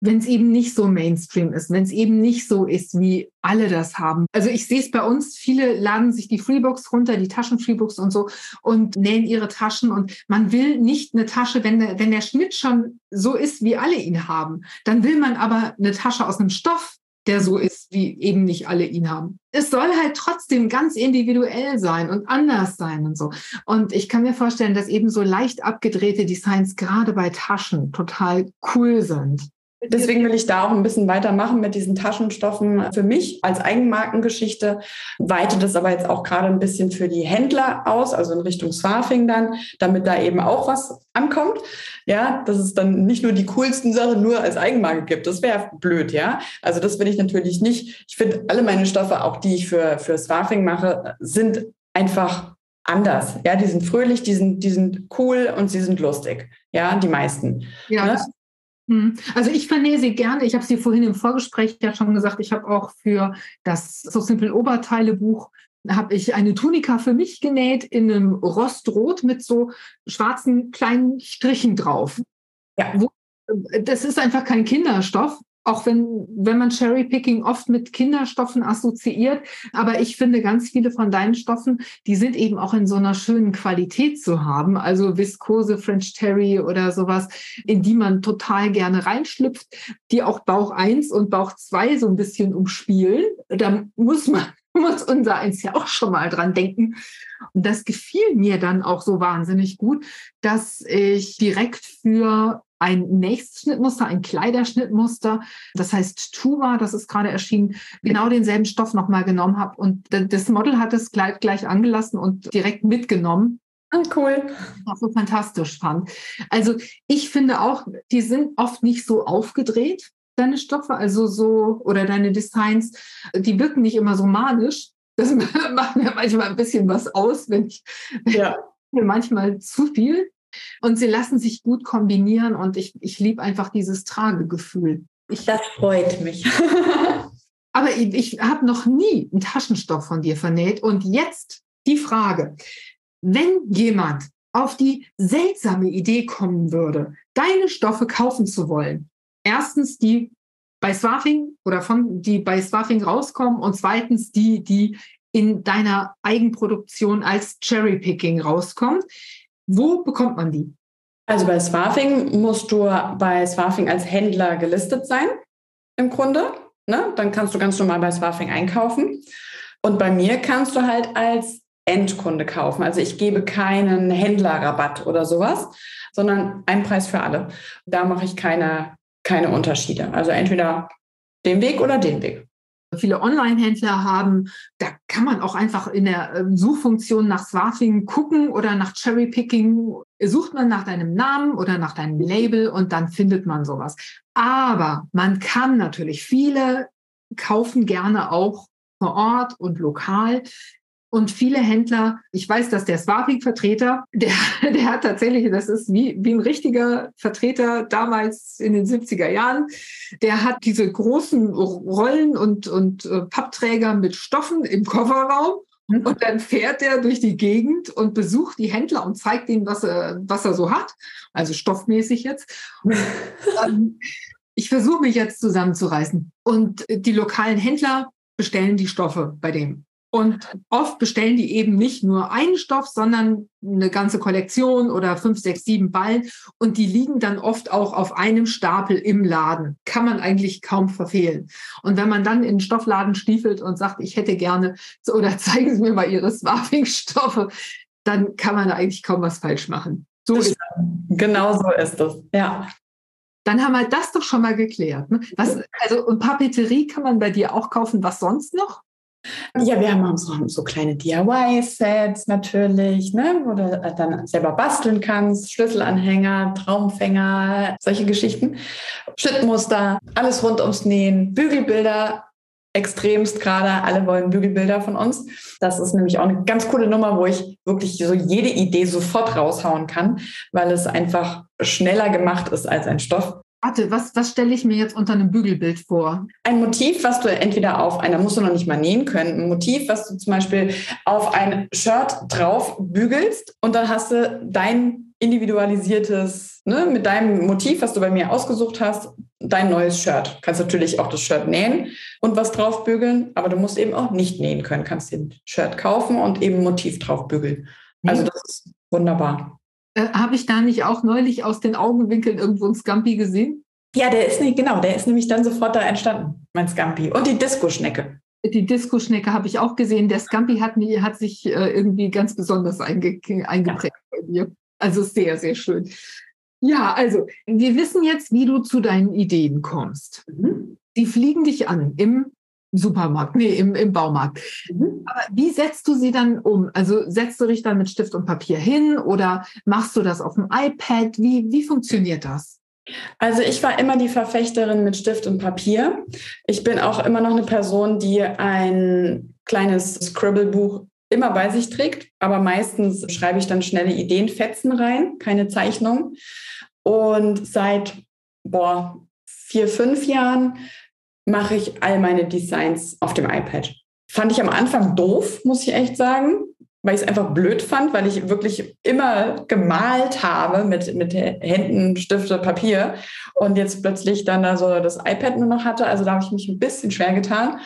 Wenn es eben nicht so Mainstream ist, wenn es eben nicht so ist, wie alle das haben. Also ich sehe es bei uns, viele laden sich die Freebox runter, die Taschen-Freebox und so und nähen ihre Taschen und man will nicht eine Tasche, wenn wenn der Schnitt schon so ist, wie alle ihn haben, dann will man aber eine Tasche aus einem Stoff, der so ist, wie eben nicht alle ihn haben. Es soll halt trotzdem ganz individuell sein und anders sein und so. Und ich kann mir vorstellen, dass eben so leicht abgedrehte Designs gerade bei Taschen total cool sind. Deswegen will ich da auch ein bisschen weitermachen mit diesen Taschenstoffen für mich als Eigenmarkengeschichte. Weite das aber jetzt auch gerade ein bisschen für die Händler aus, also in Richtung Swarfing dann, damit da eben auch was ankommt. Ja, dass es dann nicht nur die coolsten Sachen nur als Eigenmarke gibt. Das wäre blöd, ja. Also das will ich natürlich nicht. Ich finde alle meine Stoffe, auch die ich für, für Swarfing mache, sind einfach anders. Ja, die sind fröhlich, die sind, die sind cool und sie sind lustig. Ja, die meisten. Ja, ne? Hm. Also ich vernähe sie gerne. Ich habe sie vorhin im Vorgespräch ja schon gesagt. Ich habe auch für das So Simple Oberteile Buch habe ich eine Tunika für mich genäht in einem Rostrot mit so schwarzen kleinen Strichen drauf. Ja. Das ist einfach kein Kinderstoff auch wenn, wenn man Cherry-Picking oft mit Kinderstoffen assoziiert. Aber ich finde, ganz viele von deinen Stoffen, die sind eben auch in so einer schönen Qualität zu haben. Also Viskose, French Terry oder sowas, in die man total gerne reinschlüpft, die auch Bauch 1 und Bauch 2 so ein bisschen umspielen. Da muss man muss unser eins ja auch schon mal dran denken. Und das gefiel mir dann auch so wahnsinnig gut, dass ich direkt für ein nächstes Schnittmuster, ein Kleiderschnittmuster, das heißt Tuba, das ist gerade erschienen, genau denselben Stoff nochmal genommen habe. Und das Model hat das Kleid gleich angelassen und direkt mitgenommen. Ah, cool. Was so fantastisch fand. Also ich finde auch, die sind oft nicht so aufgedreht, deine Stoffe, also so, oder deine Designs, die wirken nicht immer so manisch. Das macht mir manchmal ein bisschen was aus, wenn ich ja. manchmal zu viel. Und sie lassen sich gut kombinieren und ich, ich liebe einfach dieses Tragegefühl. Ich, das freut mich. aber ich, ich habe noch nie einen Taschenstoff von dir vernäht und jetzt die Frage, wenn jemand auf die seltsame Idee kommen würde, deine Stoffe kaufen zu wollen, erstens die bei Swaffing oder von die bei Swaffing rauskommen und zweitens die, die in deiner Eigenproduktion als Cherry-Picking rauskommt. Wo bekommt man die? Also bei Swaffing musst du bei Swaffing als Händler gelistet sein, im Grunde. Ne? Dann kannst du ganz normal bei Swaffing einkaufen. Und bei mir kannst du halt als Endkunde kaufen. Also ich gebe keinen Händlerrabatt oder sowas, sondern einen Preis für alle. Da mache ich keine, keine Unterschiede. Also entweder den Weg oder den Weg. Viele Online-Händler haben, da kann man auch einfach in der ähm, Suchfunktion nach Swaffing gucken oder nach Cherry-Picking. Sucht man nach deinem Namen oder nach deinem Label und dann findet man sowas. Aber man kann natürlich, viele kaufen gerne auch vor Ort und lokal. Und viele Händler, ich weiß, dass der Swaping-Vertreter, der, der hat tatsächlich, das ist wie, wie ein richtiger Vertreter damals in den 70er Jahren, der hat diese großen Rollen und, und äh, Pappträger mit Stoffen im Kofferraum und dann fährt er durch die Gegend und besucht die Händler und zeigt ihnen, was er, was er so hat. Also stoffmäßig jetzt. Ähm, ich versuche mich jetzt zusammenzureißen. Und die lokalen Händler bestellen die Stoffe bei dem. Und oft bestellen die eben nicht nur einen Stoff, sondern eine ganze Kollektion oder fünf, sechs, sieben Ballen. Und die liegen dann oft auch auf einem Stapel im Laden. Kann man eigentlich kaum verfehlen. Und wenn man dann in den Stoffladen stiefelt und sagt, ich hätte gerne, oder zeigen Sie mir mal Ihre Swapping-Stoffe, dann kann man da eigentlich kaum was falsch machen. So ist genau so ist das. Ja. Dann haben wir das doch schon mal geklärt. Ne? Was, also, und Papeterie kann man bei dir auch kaufen. Was sonst noch? Ja, wir haben so, so kleine DIY-Sets natürlich, ne, wo du dann selber basteln kannst, Schlüsselanhänger, Traumfänger, solche Geschichten. Schnittmuster, alles rund ums Nähen, Bügelbilder, extremst gerade, alle wollen Bügelbilder von uns. Das ist nämlich auch eine ganz coole Nummer, wo ich wirklich so jede Idee sofort raushauen kann, weil es einfach schneller gemacht ist als ein Stoff. Warte, was, was stelle ich mir jetzt unter einem Bügelbild vor? Ein Motiv, was du entweder auf einer, musst du noch nicht mal nähen können, ein Motiv, was du zum Beispiel auf ein Shirt drauf bügelst und dann hast du dein individualisiertes, ne, mit deinem Motiv, was du bei mir ausgesucht hast, dein neues Shirt. Kannst natürlich auch das Shirt nähen und was drauf bügeln, aber du musst eben auch nicht nähen können. Kannst den Shirt kaufen und eben ein Motiv drauf bügeln. Also das ist wunderbar. Äh, Habe ich da nicht auch neulich aus den Augenwinkeln irgendwo ein Scampi gesehen? Ja, der ist nicht, genau, der ist nämlich dann sofort da entstanden, mein Scampi. Und die Disco-Schnecke. Die Disco-Schnecke habe ich auch gesehen. Der Scampi hat, mir, hat sich äh, irgendwie ganz besonders einge eingeprägt ja. bei mir. Also sehr, sehr schön. Ja, also wir wissen jetzt, wie du zu deinen Ideen kommst. Mhm. Die fliegen dich an im Supermarkt, nee, im, im Baumarkt. Mhm. Aber wie setzt du sie dann um? Also setzt du dich dann mit Stift und Papier hin oder machst du das auf dem iPad? Wie, wie funktioniert das? Also ich war immer die Verfechterin mit Stift und Papier. Ich bin auch immer noch eine Person, die ein kleines Scribble-Buch immer bei sich trägt, aber meistens schreibe ich dann schnelle Ideenfetzen rein, keine Zeichnung. Und seit boah, vier, fünf Jahren mache ich all meine Designs auf dem iPad. Fand ich am Anfang doof, muss ich echt sagen, weil ich es einfach blöd fand, weil ich wirklich immer gemalt habe mit, mit Händen, Stifte, Papier und jetzt plötzlich dann da so das iPad nur noch hatte. Also da habe ich mich ein bisschen schwer getan.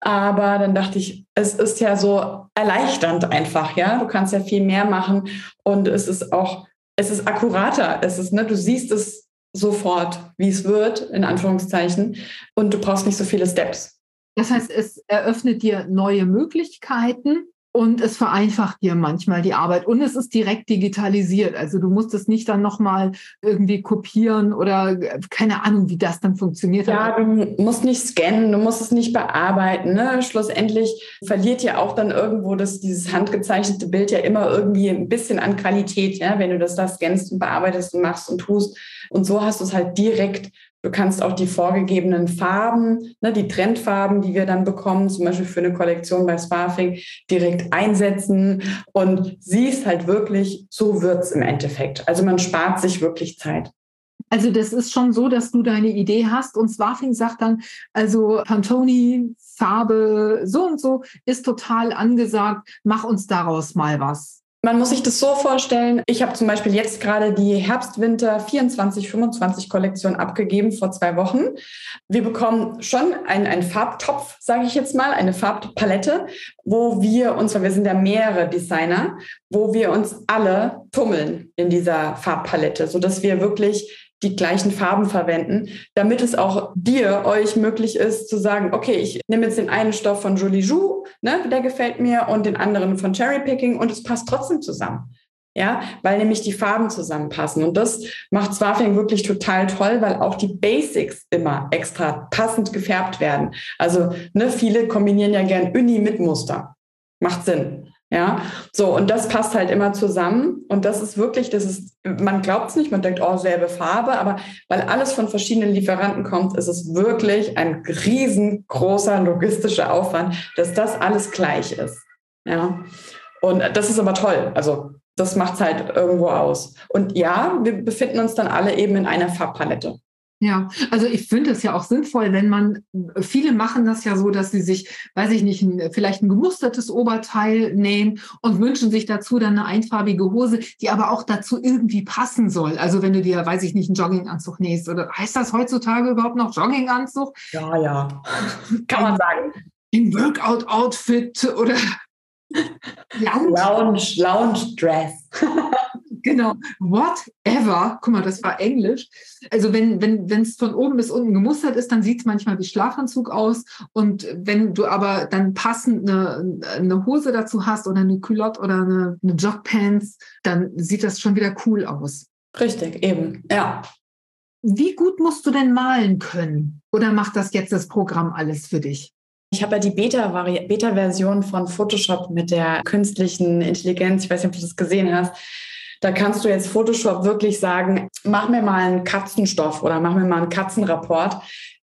Aber dann dachte ich, es ist ja so erleichternd einfach, ja. Du kannst ja viel mehr machen und es ist auch, es ist akkurater. Es ist, ne, du siehst es sofort, wie es wird, in Anführungszeichen. Und du brauchst nicht so viele Steps. Das heißt, es eröffnet dir neue Möglichkeiten und es vereinfacht dir manchmal die Arbeit und es ist direkt digitalisiert. Also du musst es nicht dann nochmal irgendwie kopieren oder keine Ahnung, wie das dann funktioniert. Ja, du musst nicht scannen, du musst es nicht bearbeiten. Ne? Schlussendlich verliert ja auch dann irgendwo das, dieses handgezeichnete Bild ja immer irgendwie ein bisschen an Qualität, ja? wenn du das da scannst und bearbeitest und machst und tust. Und so hast du es halt direkt Du kannst auch die vorgegebenen Farben, ne, die Trendfarben, die wir dann bekommen, zum Beispiel für eine Kollektion bei Sparfing, direkt einsetzen und siehst halt wirklich, so wird es im Endeffekt. Also man spart sich wirklich Zeit. Also das ist schon so, dass du deine Idee hast und Swafing sagt dann, also Pantone, Farbe so und so ist total angesagt, mach uns daraus mal was. Man muss sich das so vorstellen. Ich habe zum Beispiel jetzt gerade die Herbst-Winter 24-25 Kollektion abgegeben vor zwei Wochen. Wir bekommen schon einen, Farbtopf, sage ich jetzt mal, eine Farbpalette, wo wir uns, weil wir sind ja mehrere Designer, wo wir uns alle tummeln in dieser Farbpalette, sodass wir wirklich die gleichen Farben verwenden, damit es auch dir, euch möglich ist zu sagen, okay, ich nehme jetzt den einen Stoff von Jolie Jou, ne, der gefällt mir, und den anderen von Cherry Picking und es passt trotzdem zusammen. Ja, weil nämlich die Farben zusammenpassen. Und das macht Swarfing wirklich total toll, weil auch die Basics immer extra passend gefärbt werden. Also, ne, viele kombinieren ja gern Uni mit Muster. Macht Sinn. Ja, so und das passt halt immer zusammen und das ist wirklich, das ist, man glaubt es nicht, man denkt, oh, selbe Farbe, aber weil alles von verschiedenen Lieferanten kommt, ist es wirklich ein riesengroßer logistischer Aufwand, dass das alles gleich ist. Ja, und das ist aber toll. Also das macht es halt irgendwo aus. Und ja, wir befinden uns dann alle eben in einer Farbpalette. Ja, also ich finde es ja auch sinnvoll, wenn man, viele machen das ja so, dass sie sich, weiß ich nicht, ein, vielleicht ein gemustertes Oberteil nähen und wünschen sich dazu dann eine einfarbige Hose, die aber auch dazu irgendwie passen soll. Also wenn du dir, weiß ich nicht, einen Jogginganzug nähst oder heißt das heutzutage überhaupt noch Jogginganzug? Ja, ja, kann man sagen. Ein Workout-Outfit oder Lounge, Lounge, Lounge Dress. genau, whatever. Guck mal, das war Englisch. Also wenn wenn wenn es von oben bis unten gemustert ist, dann sieht es manchmal wie Schlafanzug aus. Und wenn du aber dann passend eine, eine Hose dazu hast oder eine Culotte oder eine, eine Jogpants, dann sieht das schon wieder cool aus. Richtig, eben, ja. Wie gut musst du denn malen können? Oder macht das jetzt das Programm alles für dich? Ich habe ja die Beta-Version Beta von Photoshop mit der künstlichen Intelligenz. Ich weiß nicht, ob du das gesehen hast. Da kannst du jetzt Photoshop wirklich sagen, mach mir mal einen Katzenstoff oder mach mir mal einen Katzenrapport.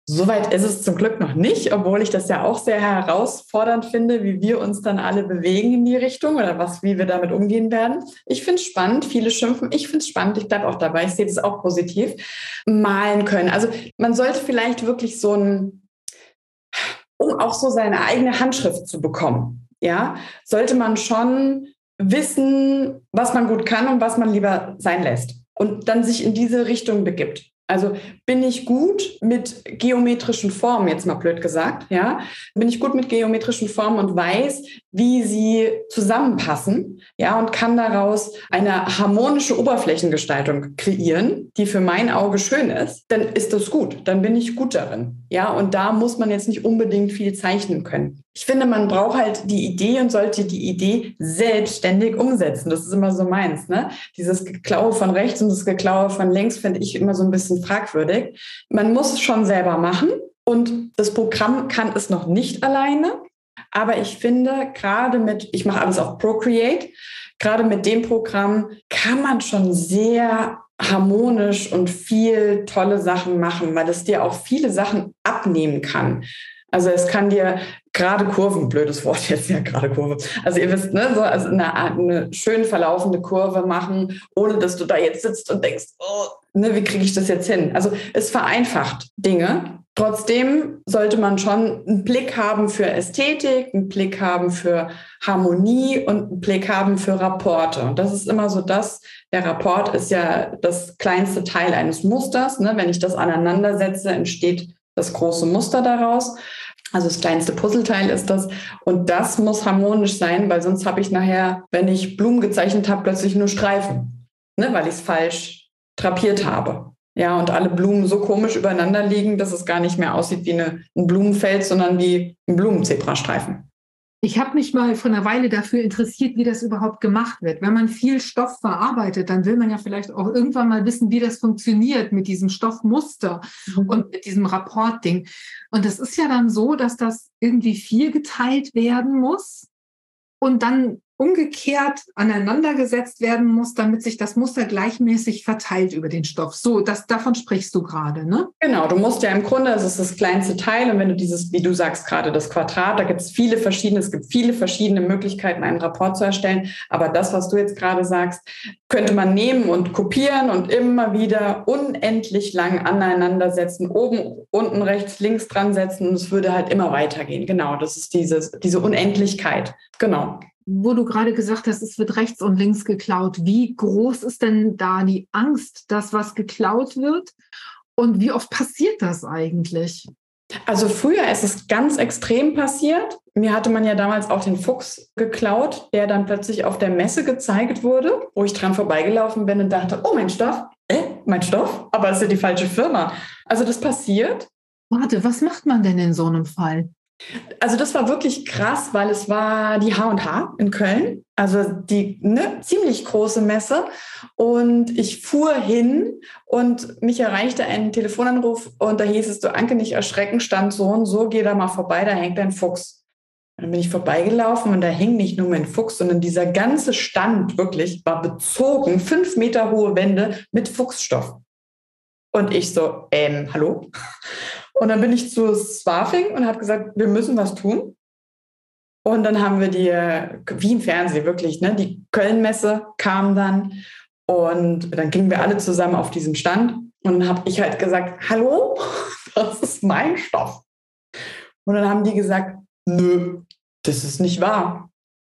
Soweit ist es zum Glück noch nicht, obwohl ich das ja auch sehr herausfordernd finde, wie wir uns dann alle bewegen in die Richtung oder was, wie wir damit umgehen werden. Ich finde es spannend. Viele schimpfen. Ich finde es spannend. Ich bleibe auch dabei. Ich sehe das auch positiv. Malen können. Also man sollte vielleicht wirklich so ein, um auch so seine eigene Handschrift zu bekommen. Ja, sollte man schon wissen, was man gut kann und was man lieber sein lässt. Und dann sich in diese Richtung begibt. Also bin ich gut mit geometrischen Formen, jetzt mal blöd gesagt, ja? Bin ich gut mit geometrischen Formen und weiß, wie sie zusammenpassen, ja, und kann daraus eine harmonische Oberflächengestaltung kreieren, die für mein Auge schön ist, dann ist das gut, dann bin ich gut darin, ja, und da muss man jetzt nicht unbedingt viel zeichnen können. Ich finde, man braucht halt die Idee und sollte die Idee selbstständig umsetzen. Das ist immer so meins, ne? Dieses Geklaue von rechts und das Geklaue von links finde ich immer so ein bisschen fragwürdig. Man muss es schon selber machen und das Programm kann es noch nicht alleine. Aber ich finde, gerade mit, ich mache alles auf Procreate, gerade mit dem Programm kann man schon sehr harmonisch und viel tolle Sachen machen, weil es dir auch viele Sachen abnehmen kann. Also es kann dir gerade Kurven, blödes Wort jetzt, ja, gerade Kurve. Also ihr wisst, ne, so also eine, eine schön verlaufende Kurve machen, ohne dass du da jetzt sitzt und denkst, oh, ne, wie kriege ich das jetzt hin? Also es vereinfacht Dinge. Trotzdem sollte man schon einen Blick haben für Ästhetik, einen Blick haben für Harmonie und einen Blick haben für Rapporte. Und das ist immer so das, der Rapport ist ja das kleinste Teil eines Musters. Ne? Wenn ich das aneinandersetze, entsteht das große Muster daraus. Also das kleinste Puzzleteil ist das. Und das muss harmonisch sein, weil sonst habe ich nachher, wenn ich Blumen gezeichnet habe, plötzlich nur Streifen, ne, weil ich es falsch drapiert habe. Ja, und alle Blumen so komisch übereinander liegen, dass es gar nicht mehr aussieht wie eine, ein Blumenfeld, sondern wie ein Blumenzebrastreifen. Ich habe mich mal vor einer Weile dafür interessiert, wie das überhaupt gemacht wird. Wenn man viel Stoff verarbeitet, dann will man ja vielleicht auch irgendwann mal wissen, wie das funktioniert mit diesem Stoffmuster mhm. und mit diesem Rapportding. Und das ist ja dann so, dass das irgendwie viel geteilt werden muss. Und dann umgekehrt aneinandergesetzt werden muss, damit sich das Muster gleichmäßig verteilt über den Stoff. So, das, davon sprichst du gerade, ne? Genau, du musst ja im Grunde, es ist das kleinste Teil und wenn du dieses, wie du sagst gerade, das Quadrat, da gibt es viele verschiedene, es gibt viele verschiedene Möglichkeiten, einen Rapport zu erstellen. Aber das, was du jetzt gerade sagst, könnte man nehmen und kopieren und immer wieder unendlich lang aneinandersetzen, oben, unten, rechts, links dran setzen und es würde halt immer weitergehen. Genau, das ist dieses, diese Unendlichkeit. Genau wo du gerade gesagt hast, es wird rechts und links geklaut. Wie groß ist denn da die Angst, dass was geklaut wird? Und wie oft passiert das eigentlich? Also früher ist es ganz extrem passiert. Mir hatte man ja damals auch den Fuchs geklaut, der dann plötzlich auf der Messe gezeigt wurde, wo ich dran vorbeigelaufen bin und dachte, oh, mein Stoff, äh, mein Stoff, aber es ist ja die falsche Firma. Also das passiert. Warte, was macht man denn in so einem Fall? Also das war wirklich krass, weil es war die H&H in Köln, also die ne, ziemlich große Messe. Und ich fuhr hin und mich erreichte ein Telefonanruf und da hieß es, du Anke, nicht erschrecken, stand so und so, geh da mal vorbei, da hängt ein Fuchs. Dann bin ich vorbeigelaufen und da hing nicht nur mein Fuchs, sondern dieser ganze Stand wirklich war bezogen, fünf Meter hohe Wände mit Fuchsstoff. Und ich so, ähm, hallo? Und dann bin ich zu Swafing und habe gesagt, wir müssen was tun. Und dann haben wir die, wie im Fernsehen wirklich, ne, die Kölnmesse kam dann und dann gingen wir alle zusammen auf diesen Stand und dann habe ich halt gesagt, hallo, das ist mein Stoff. Und dann haben die gesagt, nö, das ist nicht wahr.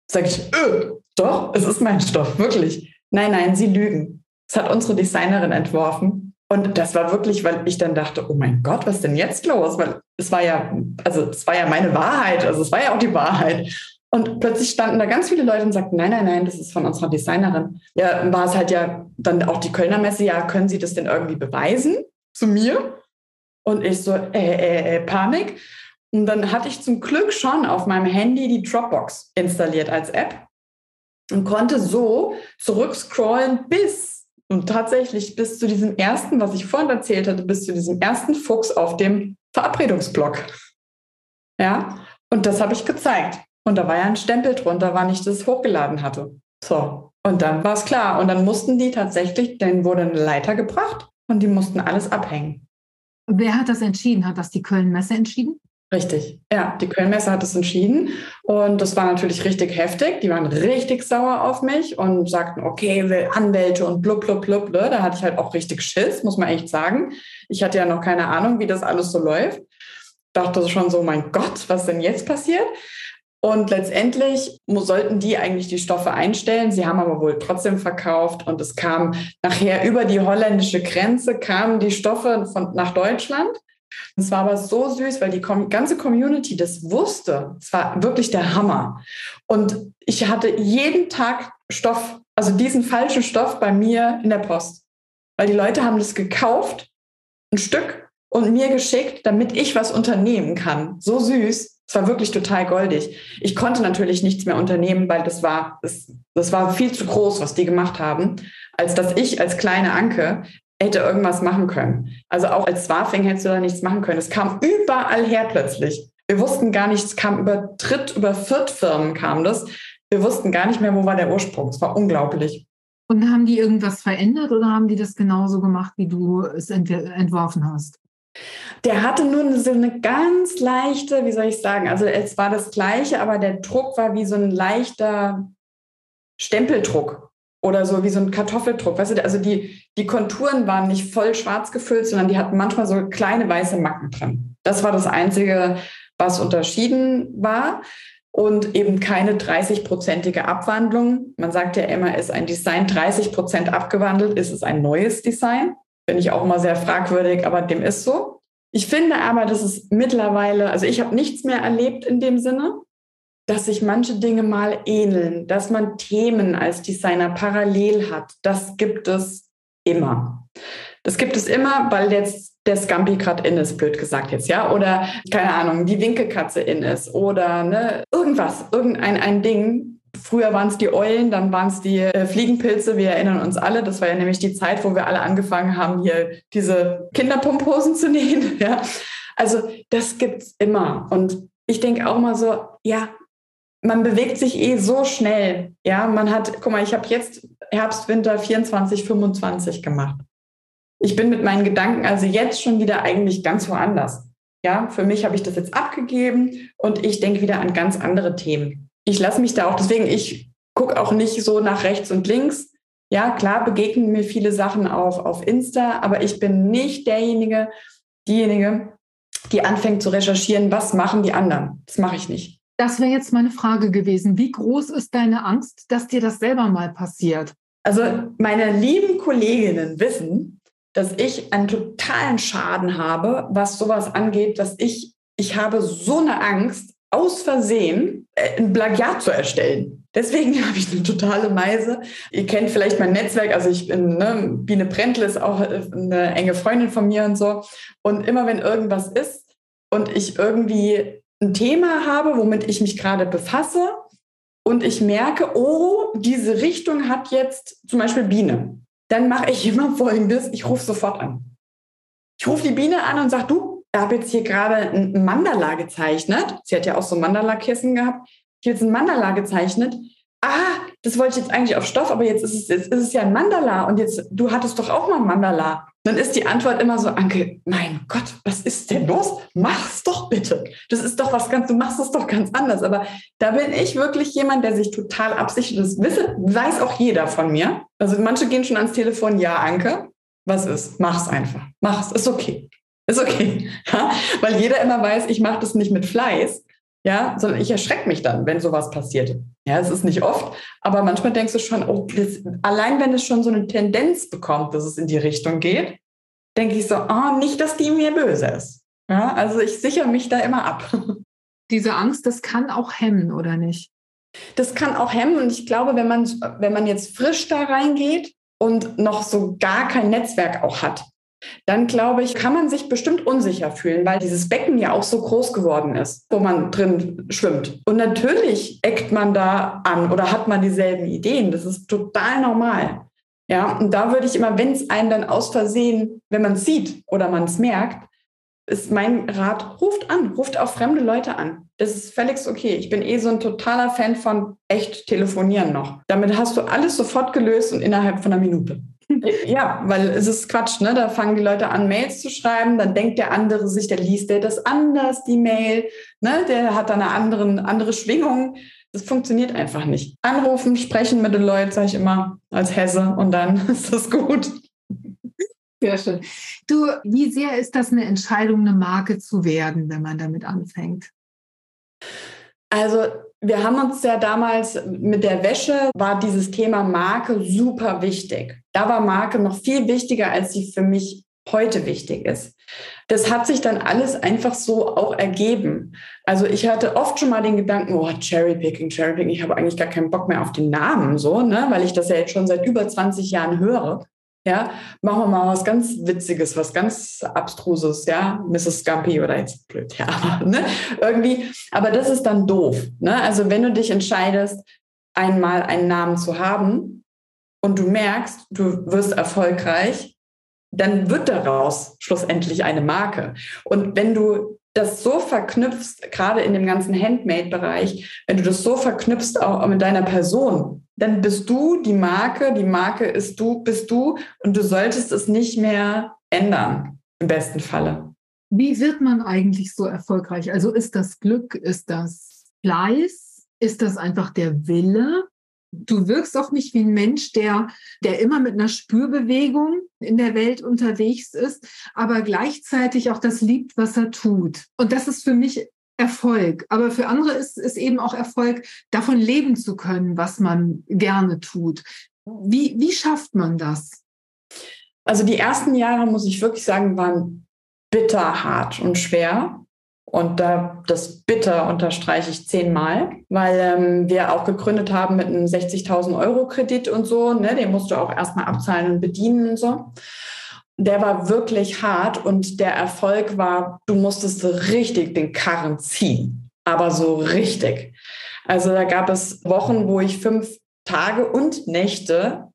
Sag ich, öh, doch, es ist mein Stoff, wirklich. Nein, nein, sie lügen. Das hat unsere Designerin entworfen. Und das war wirklich, weil ich dann dachte, oh mein Gott, was ist denn jetzt los? Weil es war ja, also es war ja meine Wahrheit, also es war ja auch die Wahrheit. Und plötzlich standen da ganz viele Leute und sagten, nein, nein, nein, das ist von unserer Designerin. Ja, war es halt ja dann auch die Kölner Messe, ja, können Sie das denn irgendwie beweisen zu mir? Und ich so, äh, äh, äh, Panik. Und dann hatte ich zum Glück schon auf meinem Handy die Dropbox installiert als App und konnte so zurückscrollen bis und tatsächlich bis zu diesem ersten, was ich vorhin erzählt hatte, bis zu diesem ersten Fuchs auf dem Verabredungsblock. Ja, und das habe ich gezeigt. Und da war ja ein Stempel drunter, wann ich das hochgeladen hatte. So, und dann war es klar. Und dann mussten die tatsächlich, denen wurde eine Leiter gebracht und die mussten alles abhängen. Wer hat das entschieden? Hat das die Köln-Messe entschieden? Richtig, ja, die Kölnmesse hat es entschieden und das war natürlich richtig heftig. Die waren richtig sauer auf mich und sagten, okay, will Anwälte und blub, blub, blub, blub. Da hatte ich halt auch richtig Schiss, muss man echt sagen. Ich hatte ja noch keine Ahnung, wie das alles so läuft. Dachte schon so, mein Gott, was denn jetzt passiert? Und letztendlich sollten die eigentlich die Stoffe einstellen. Sie haben aber wohl trotzdem verkauft und es kam nachher über die holländische Grenze, kamen die Stoffe von, nach Deutschland. Es war aber so süß, weil die ganze Community das wusste. Es war wirklich der Hammer. Und ich hatte jeden Tag Stoff, also diesen falschen Stoff bei mir in der Post. Weil die Leute haben das gekauft, ein Stück, und mir geschickt, damit ich was unternehmen kann. So süß. Es war wirklich total goldig. Ich konnte natürlich nichts mehr unternehmen, weil das war, das, das war viel zu groß, was die gemacht haben, als dass ich als kleine Anke hätte irgendwas machen können. Also auch als Swafing hättest du da nichts machen können. Es kam überall her plötzlich. Wir wussten gar nicht, es kam über Dritt-, über Viertfirmen kam das. Wir wussten gar nicht mehr, wo war der Ursprung. Es war unglaublich. Und haben die irgendwas verändert oder haben die das genauso gemacht, wie du es ent entworfen hast? Der hatte nur so eine ganz leichte, wie soll ich sagen, also es war das gleiche, aber der Druck war wie so ein leichter Stempeldruck oder so wie so ein Kartoffeldruck. Weißt du, also die, die Konturen waren nicht voll schwarz gefüllt, sondern die hatten manchmal so kleine weiße Macken drin. Das war das Einzige, was unterschieden war. Und eben keine 30-prozentige Abwandlung. Man sagt ja immer, ist ein Design 30 Prozent abgewandelt, ist es ein neues Design. Finde ich auch immer sehr fragwürdig, aber dem ist so. Ich finde aber, dass es mittlerweile, also ich habe nichts mehr erlebt in dem Sinne dass sich manche Dinge mal ähneln, dass man Themen als Designer parallel hat. Das gibt es immer. Das gibt es immer, weil jetzt der Scampi gerade in ist, blöd gesagt jetzt, ja, oder keine Ahnung, die Winkelkatze in ist oder ne, irgendwas, irgendein ein Ding. Früher waren es die Eulen, dann waren es die äh, Fliegenpilze. Wir erinnern uns alle. Das war ja nämlich die Zeit, wo wir alle angefangen haben, hier diese Kinderpumphosen zu nähen. Ja. Also das gibt's immer. Und ich denke auch mal so, ja, man bewegt sich eh so schnell. Ja, man hat, guck mal, ich habe jetzt Herbst, Winter 24, 25 gemacht. Ich bin mit meinen Gedanken also jetzt schon wieder eigentlich ganz woanders. Ja, für mich habe ich das jetzt abgegeben und ich denke wieder an ganz andere Themen. Ich lasse mich da auch, deswegen, ich gucke auch nicht so nach rechts und links. Ja, klar begegnen mir viele Sachen auf, auf Insta, aber ich bin nicht derjenige, diejenige, die anfängt zu recherchieren, was machen die anderen. Das mache ich nicht. Das wäre jetzt meine Frage gewesen. Wie groß ist deine Angst, dass dir das selber mal passiert? Also meine lieben Kolleginnen wissen, dass ich einen totalen Schaden habe, was sowas angeht, dass ich, ich habe so eine Angst, aus Versehen äh, ein Plagiat zu erstellen. Deswegen habe ich eine totale Meise. Ihr kennt vielleicht mein Netzwerk, also ich bin, ne, Biene Brentle ist auch äh, eine enge Freundin von mir und so. Und immer wenn irgendwas ist und ich irgendwie ein Thema habe, womit ich mich gerade befasse und ich merke, oh, diese Richtung hat jetzt zum Beispiel Biene, dann mache ich immer Folgendes, ich rufe sofort an. Ich rufe die Biene an und sage, du, ich habe jetzt hier gerade ein Mandala gezeichnet. Sie hat ja auch so Mandala-Kissen gehabt. Ich habe jetzt ein Mandala gezeichnet. Ah, das wollte ich jetzt eigentlich auf Stoff, aber jetzt ist es, jetzt ist es ja ein Mandala und jetzt, du hattest doch auch mal ein Mandala. Dann ist die Antwort immer so, Anke, mein Gott, was ist denn los? Mach's doch bitte. Das ist doch was ganz, du machst es doch ganz anders. Aber da bin ich wirklich jemand, der sich total absichert. Das wisse, weiß auch jeder von mir. Also manche gehen schon ans Telefon, ja, Anke, was ist? Mach's einfach. Mach's, ist okay. Ist okay. Ja? Weil jeder immer weiß, ich mache das nicht mit Fleiß, ja, sondern ich erschrecke mich dann, wenn sowas passiert. Ja, es ist nicht oft, aber manchmal denkst du schon, oh, das, allein wenn es schon so eine Tendenz bekommt, dass es in die Richtung geht, denke ich so, oh, nicht, dass die mir böse ist. Ja, also ich sichere mich da immer ab. Diese Angst, das kann auch hemmen, oder nicht? Das kann auch hemmen und ich glaube, wenn man, wenn man jetzt frisch da reingeht und noch so gar kein Netzwerk auch hat, dann glaube ich, kann man sich bestimmt unsicher fühlen, weil dieses Becken ja auch so groß geworden ist, wo man drin schwimmt. Und natürlich eckt man da an oder hat man dieselben Ideen. Das ist total normal. Ja, und da würde ich immer, wenn es einen dann aus Versehen, wenn man es sieht oder man es merkt, ist mein Rat, ruft an, ruft auch fremde Leute an. Das ist völlig okay. Ich bin eh so ein totaler Fan von echt telefonieren noch. Damit hast du alles sofort gelöst und innerhalb von einer Minute. Ja, weil es ist Quatsch, ne? Da fangen die Leute an, Mails zu schreiben, dann denkt der andere sich, der liest der das anders, die Mail, ne? Der hat dann eine anderen, andere Schwingung. Das funktioniert einfach nicht. Anrufen, sprechen mit den Leuten, sage ich immer, als Hesse und dann ist das gut. Sehr schön. Du, wie sehr ist das eine Entscheidung, eine Marke zu werden, wenn man damit anfängt? Also wir haben uns ja damals mit der Wäsche war dieses Thema Marke super wichtig. Da war Marke noch viel wichtiger, als sie für mich heute wichtig ist. Das hat sich dann alles einfach so auch ergeben. Also ich hatte oft schon mal den Gedanken, oh, Cherrypicking, Cherrypicking, ich habe eigentlich gar keinen Bock mehr auf den Namen, so, ne, weil ich das ja jetzt schon seit über 20 Jahren höre. Ja, machen wir mal was ganz Witziges, was ganz Abstruses, ja, Mrs. Scumpy oder jetzt blöd, ja, aber, ne, irgendwie, aber das ist dann doof, ne, also wenn du dich entscheidest, einmal einen Namen zu haben und du merkst, du wirst erfolgreich, dann wird daraus schlussendlich eine Marke. Und wenn du das so verknüpfst, gerade in dem ganzen Handmade-Bereich, wenn du das so verknüpfst auch mit deiner Person, dann bist du die Marke, die Marke ist du, bist du und du solltest es nicht mehr ändern, im besten Falle. Wie wird man eigentlich so erfolgreich? Also ist das Glück, ist das Fleiß, ist das einfach der Wille? Du wirkst auch nicht wie ein Mensch, der, der immer mit einer Spürbewegung in der Welt unterwegs ist, aber gleichzeitig auch das liebt, was er tut. Und das ist für mich Erfolg. Aber für andere ist es eben auch Erfolg, davon leben zu können, was man gerne tut. Wie, wie schafft man das? Also die ersten Jahre, muss ich wirklich sagen, waren bitter hart und schwer. Und da das bitter unterstreiche ich zehnmal, weil ähm, wir auch gegründet haben mit einem 60.000 Euro Kredit und so. Ne? Den musst du auch erstmal abzahlen und bedienen und so der war wirklich hart und der Erfolg war, du musstest richtig den Karren ziehen, aber so richtig. Also da gab es Wochen, wo ich fünf Tage und Nächte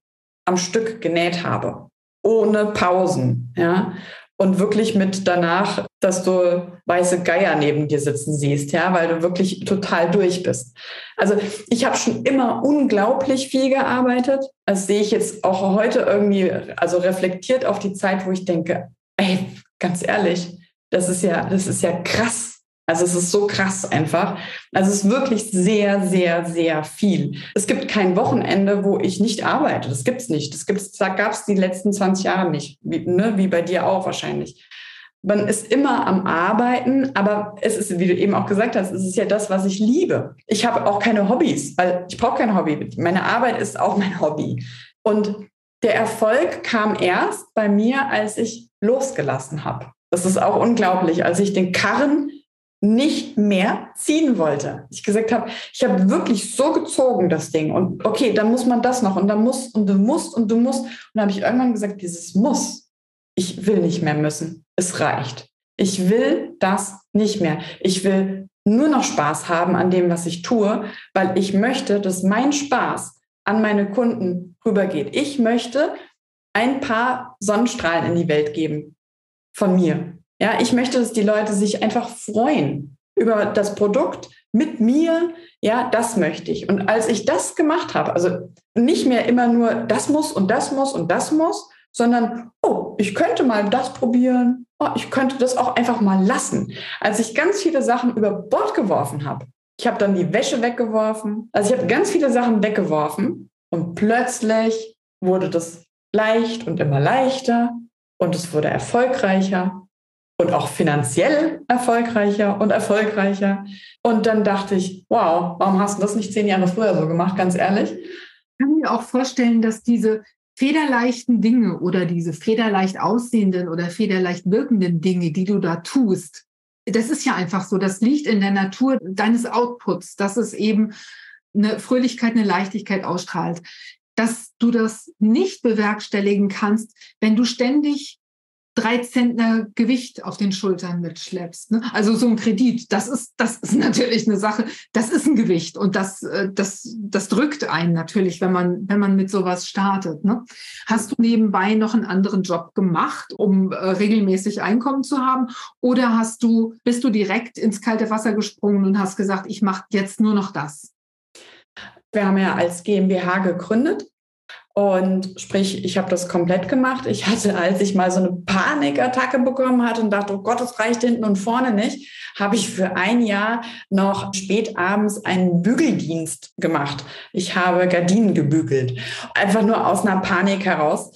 am Stück genäht habe, ohne Pausen, ja. und wirklich mit danach, dass du weiße Geier neben dir sitzen siehst, ja, weil du wirklich total durch bist. Also ich habe schon immer unglaublich viel gearbeitet. Das sehe ich jetzt auch heute irgendwie, also reflektiert auf die Zeit, wo ich denke, ey, ganz ehrlich, das ist ja, das ist ja krass, also es ist so krass einfach. Also es ist wirklich sehr, sehr, sehr viel. Es gibt kein Wochenende, wo ich nicht arbeite. Das gibt es nicht. Das, gibt's, gab es die letzten 20 Jahre nicht, wie, ne, wie bei dir auch wahrscheinlich. Man ist immer am Arbeiten, aber es ist, wie du eben auch gesagt hast, es ist ja das, was ich liebe. Ich habe auch keine Hobbys, weil ich brauche kein Hobby. Meine Arbeit ist auch mein Hobby. Und der Erfolg kam erst bei mir, als ich losgelassen habe. Das ist auch unglaublich, als ich den Karren nicht mehr ziehen wollte. Ich gesagt habe, ich habe wirklich so gezogen das Ding und okay, dann muss man das noch und dann muss und du musst und du musst und dann habe ich irgendwann gesagt, dieses muss, ich will nicht mehr müssen. Es reicht. Ich will das nicht mehr. Ich will nur noch Spaß haben an dem, was ich tue, weil ich möchte, dass mein Spaß an meine Kunden rübergeht. Ich möchte ein paar Sonnenstrahlen in die Welt geben von mir. Ja, ich möchte, dass die Leute sich einfach freuen über das Produkt mit mir. Ja, das möchte ich. Und als ich das gemacht habe, also nicht mehr immer nur das muss und das muss und das muss, sondern, oh, ich könnte mal das probieren. Oh, ich könnte das auch einfach mal lassen. Als ich ganz viele Sachen über Bord geworfen habe, ich habe dann die Wäsche weggeworfen. Also ich habe ganz viele Sachen weggeworfen und plötzlich wurde das leicht und immer leichter und es wurde erfolgreicher und auch finanziell erfolgreicher und erfolgreicher. Und dann dachte ich, wow, warum hast du das nicht zehn Jahre früher so gemacht, ganz ehrlich? Ich kann mir auch vorstellen, dass diese federleichten Dinge oder diese federleicht aussehenden oder federleicht wirkenden Dinge, die du da tust, das ist ja einfach so, das liegt in der Natur deines Outputs, dass es eben eine Fröhlichkeit, eine Leichtigkeit ausstrahlt, dass du das nicht bewerkstelligen kannst, wenn du ständig drei Zentner Gewicht auf den Schultern mitschleppst. Ne? Also so ein Kredit, das ist, das ist natürlich eine Sache, das ist ein Gewicht und das, äh, das, das drückt einen natürlich, wenn man, wenn man mit sowas startet. Ne? Hast du nebenbei noch einen anderen Job gemacht, um äh, regelmäßig Einkommen zu haben? Oder hast du, bist du direkt ins kalte Wasser gesprungen und hast gesagt, ich mache jetzt nur noch das? Wir haben ja als GmbH gegründet und sprich, ich habe das komplett gemacht. Ich hatte, als ich mal so eine Panikattacke bekommen hatte und dachte, oh Gott, das reicht hinten und vorne nicht, habe ich für ein Jahr noch spät abends einen Bügeldienst gemacht. Ich habe Gardinen gebügelt. Einfach nur aus einer Panik heraus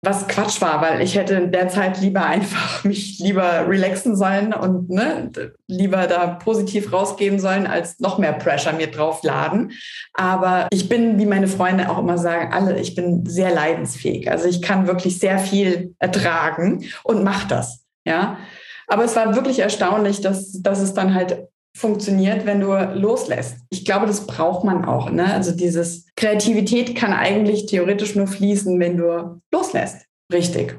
was Quatsch war, weil ich hätte in der Zeit lieber einfach mich lieber relaxen sollen und ne, lieber da positiv rausgehen sollen, als noch mehr Pressure mir draufladen. Aber ich bin, wie meine Freunde auch immer sagen, alle, ich bin sehr leidensfähig. Also ich kann wirklich sehr viel ertragen und mache das. Ja. Aber es war wirklich erstaunlich, dass, dass es dann halt funktioniert, wenn du loslässt. Ich glaube, das braucht man auch. Ne? Also dieses Kreativität kann eigentlich theoretisch nur fließen, wenn du loslässt. Richtig.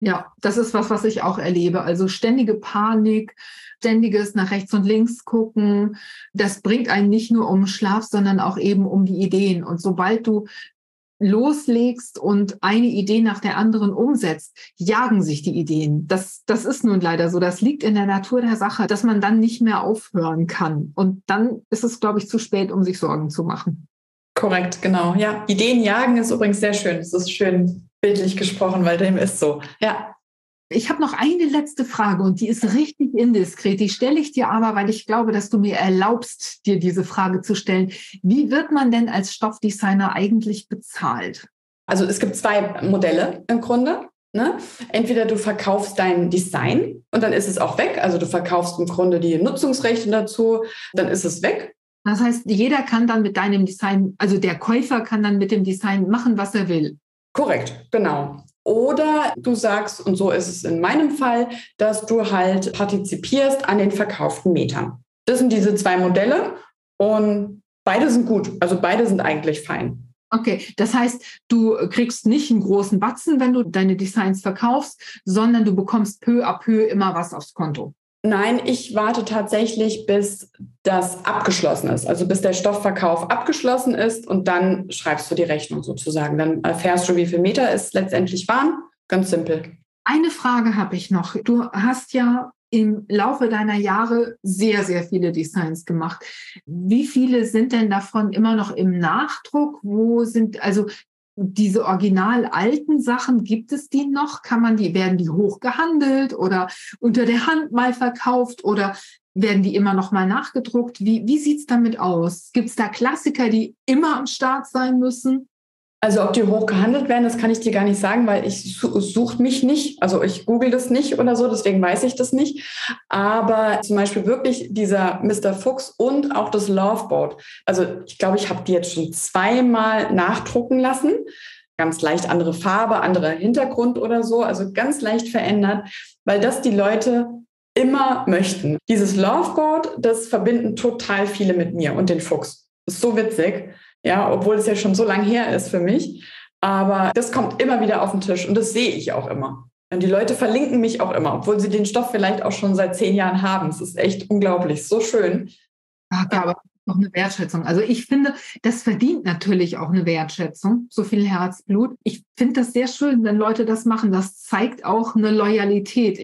Ja, das ist was, was ich auch erlebe. Also ständige Panik, ständiges nach rechts und links gucken, das bringt einen nicht nur um Schlaf, sondern auch eben um die Ideen. Und sobald du loslegst und eine Idee nach der anderen umsetzt, jagen sich die Ideen. Das, das ist nun leider so. Das liegt in der Natur der Sache, dass man dann nicht mehr aufhören kann. Und dann ist es, glaube ich, zu spät, um sich Sorgen zu machen. Korrekt, genau. Ja, Ideen jagen ist übrigens sehr schön. Es ist schön bildlich gesprochen, weil dem ist so. Ja, ich habe noch eine letzte Frage und die ist richtig indiskret. Die stelle ich dir aber, weil ich glaube, dass du mir erlaubst, dir diese Frage zu stellen. Wie wird man denn als Stoffdesigner eigentlich bezahlt? Also es gibt zwei Modelle im Grunde. Ne? Entweder du verkaufst dein Design und dann ist es auch weg. Also du verkaufst im Grunde die Nutzungsrechte dazu, dann ist es weg. Das heißt, jeder kann dann mit deinem Design, also der Käufer kann dann mit dem Design machen, was er will. Korrekt, genau. Oder du sagst, und so ist es in meinem Fall, dass du halt partizipierst an den verkauften Metern. Das sind diese zwei Modelle und beide sind gut. Also beide sind eigentlich fein. Okay, das heißt, du kriegst nicht einen großen Batzen, wenn du deine Designs verkaufst, sondern du bekommst peu à peu immer was aufs Konto. Nein, ich warte tatsächlich, bis das abgeschlossen ist, also bis der Stoffverkauf abgeschlossen ist und dann schreibst du die Rechnung sozusagen. Dann erfährst du, wie viel Meter es letztendlich waren. Ganz simpel. Eine Frage habe ich noch. Du hast ja im Laufe deiner Jahre sehr, sehr viele Designs gemacht. Wie viele sind denn davon immer noch im Nachdruck? Wo sind, also diese original alten Sachen, gibt es die noch? Kann man die, werden die hochgehandelt oder unter der Hand mal verkauft oder werden die immer noch mal nachgedruckt? Wie, wie sieht es damit aus? Gibt es da Klassiker, die immer am Start sein müssen? Also ob die hoch gehandelt werden, das kann ich dir gar nicht sagen, weil ich suche mich nicht. Also ich google das nicht oder so, deswegen weiß ich das nicht. Aber zum Beispiel wirklich dieser Mr. Fuchs und auch das Loveboat. Also ich glaube, ich habe die jetzt schon zweimal nachdrucken lassen. Ganz leicht andere Farbe, anderer Hintergrund oder so. Also ganz leicht verändert, weil das die Leute immer möchten. Dieses Loveboat, das verbinden total viele mit mir und den Fuchs. Ist so witzig. Ja, obwohl es ja schon so lange her ist für mich. Aber das kommt immer wieder auf den Tisch und das sehe ich auch immer. Und die Leute verlinken mich auch immer, obwohl sie den Stoff vielleicht auch schon seit zehn Jahren haben. Es ist echt unglaublich, so schön. Ja, aber noch eine Wertschätzung. Also ich finde, das verdient natürlich auch eine Wertschätzung, so viel Herzblut. Ich finde das sehr schön, wenn Leute das machen. Das zeigt auch eine Loyalität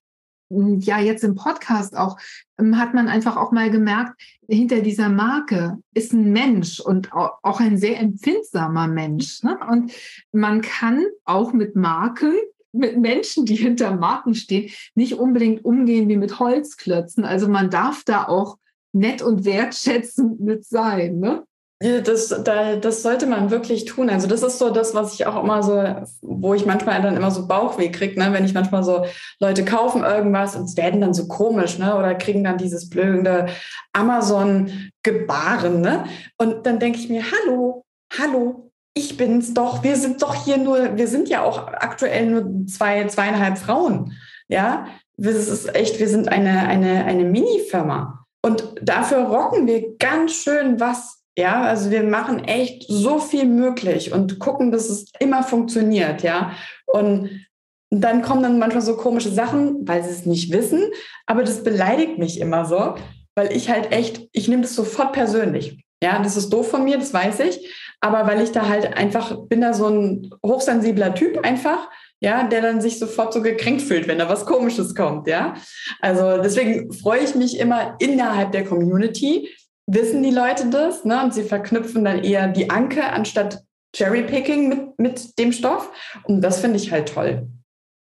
ja jetzt im Podcast auch, ähm, hat man einfach auch mal gemerkt, hinter dieser Marke ist ein Mensch und auch ein sehr empfindsamer Mensch. Ne? Und man kann auch mit Marken mit Menschen, die hinter Marken stehen, nicht unbedingt umgehen wie mit Holzklötzen. Also man darf da auch nett und wertschätzend mit sein. Ne? Das, da, das sollte man wirklich tun. Also das ist so das, was ich auch immer so, wo ich manchmal dann immer so Bauchweh kriege, ne? wenn ich manchmal so Leute kaufen irgendwas und werden dann so komisch, ne? Oder kriegen dann dieses blöde Amazon-Gebaren, ne? Und dann denke ich mir, hallo, hallo, ich bin's doch, wir sind doch hier nur, wir sind ja auch aktuell nur zwei, zweieinhalb Frauen. Ja, das ist echt, wir sind eine, eine, eine Mini-Firma. Und dafür rocken wir ganz schön was ja, also wir machen echt so viel möglich und gucken, dass es immer funktioniert, ja. Und dann kommen dann manchmal so komische Sachen, weil sie es nicht wissen, aber das beleidigt mich immer so, weil ich halt echt, ich nehme das sofort persönlich. Ja, das ist doof von mir, das weiß ich, aber weil ich da halt einfach bin da so ein hochsensibler Typ einfach, ja, der dann sich sofort so gekränkt fühlt, wenn da was Komisches kommt, ja. Also deswegen freue ich mich immer innerhalb der Community, wissen die Leute das ne? und sie verknüpfen dann eher die Anke anstatt Cherrypicking mit, mit dem Stoff. Und das finde ich halt toll.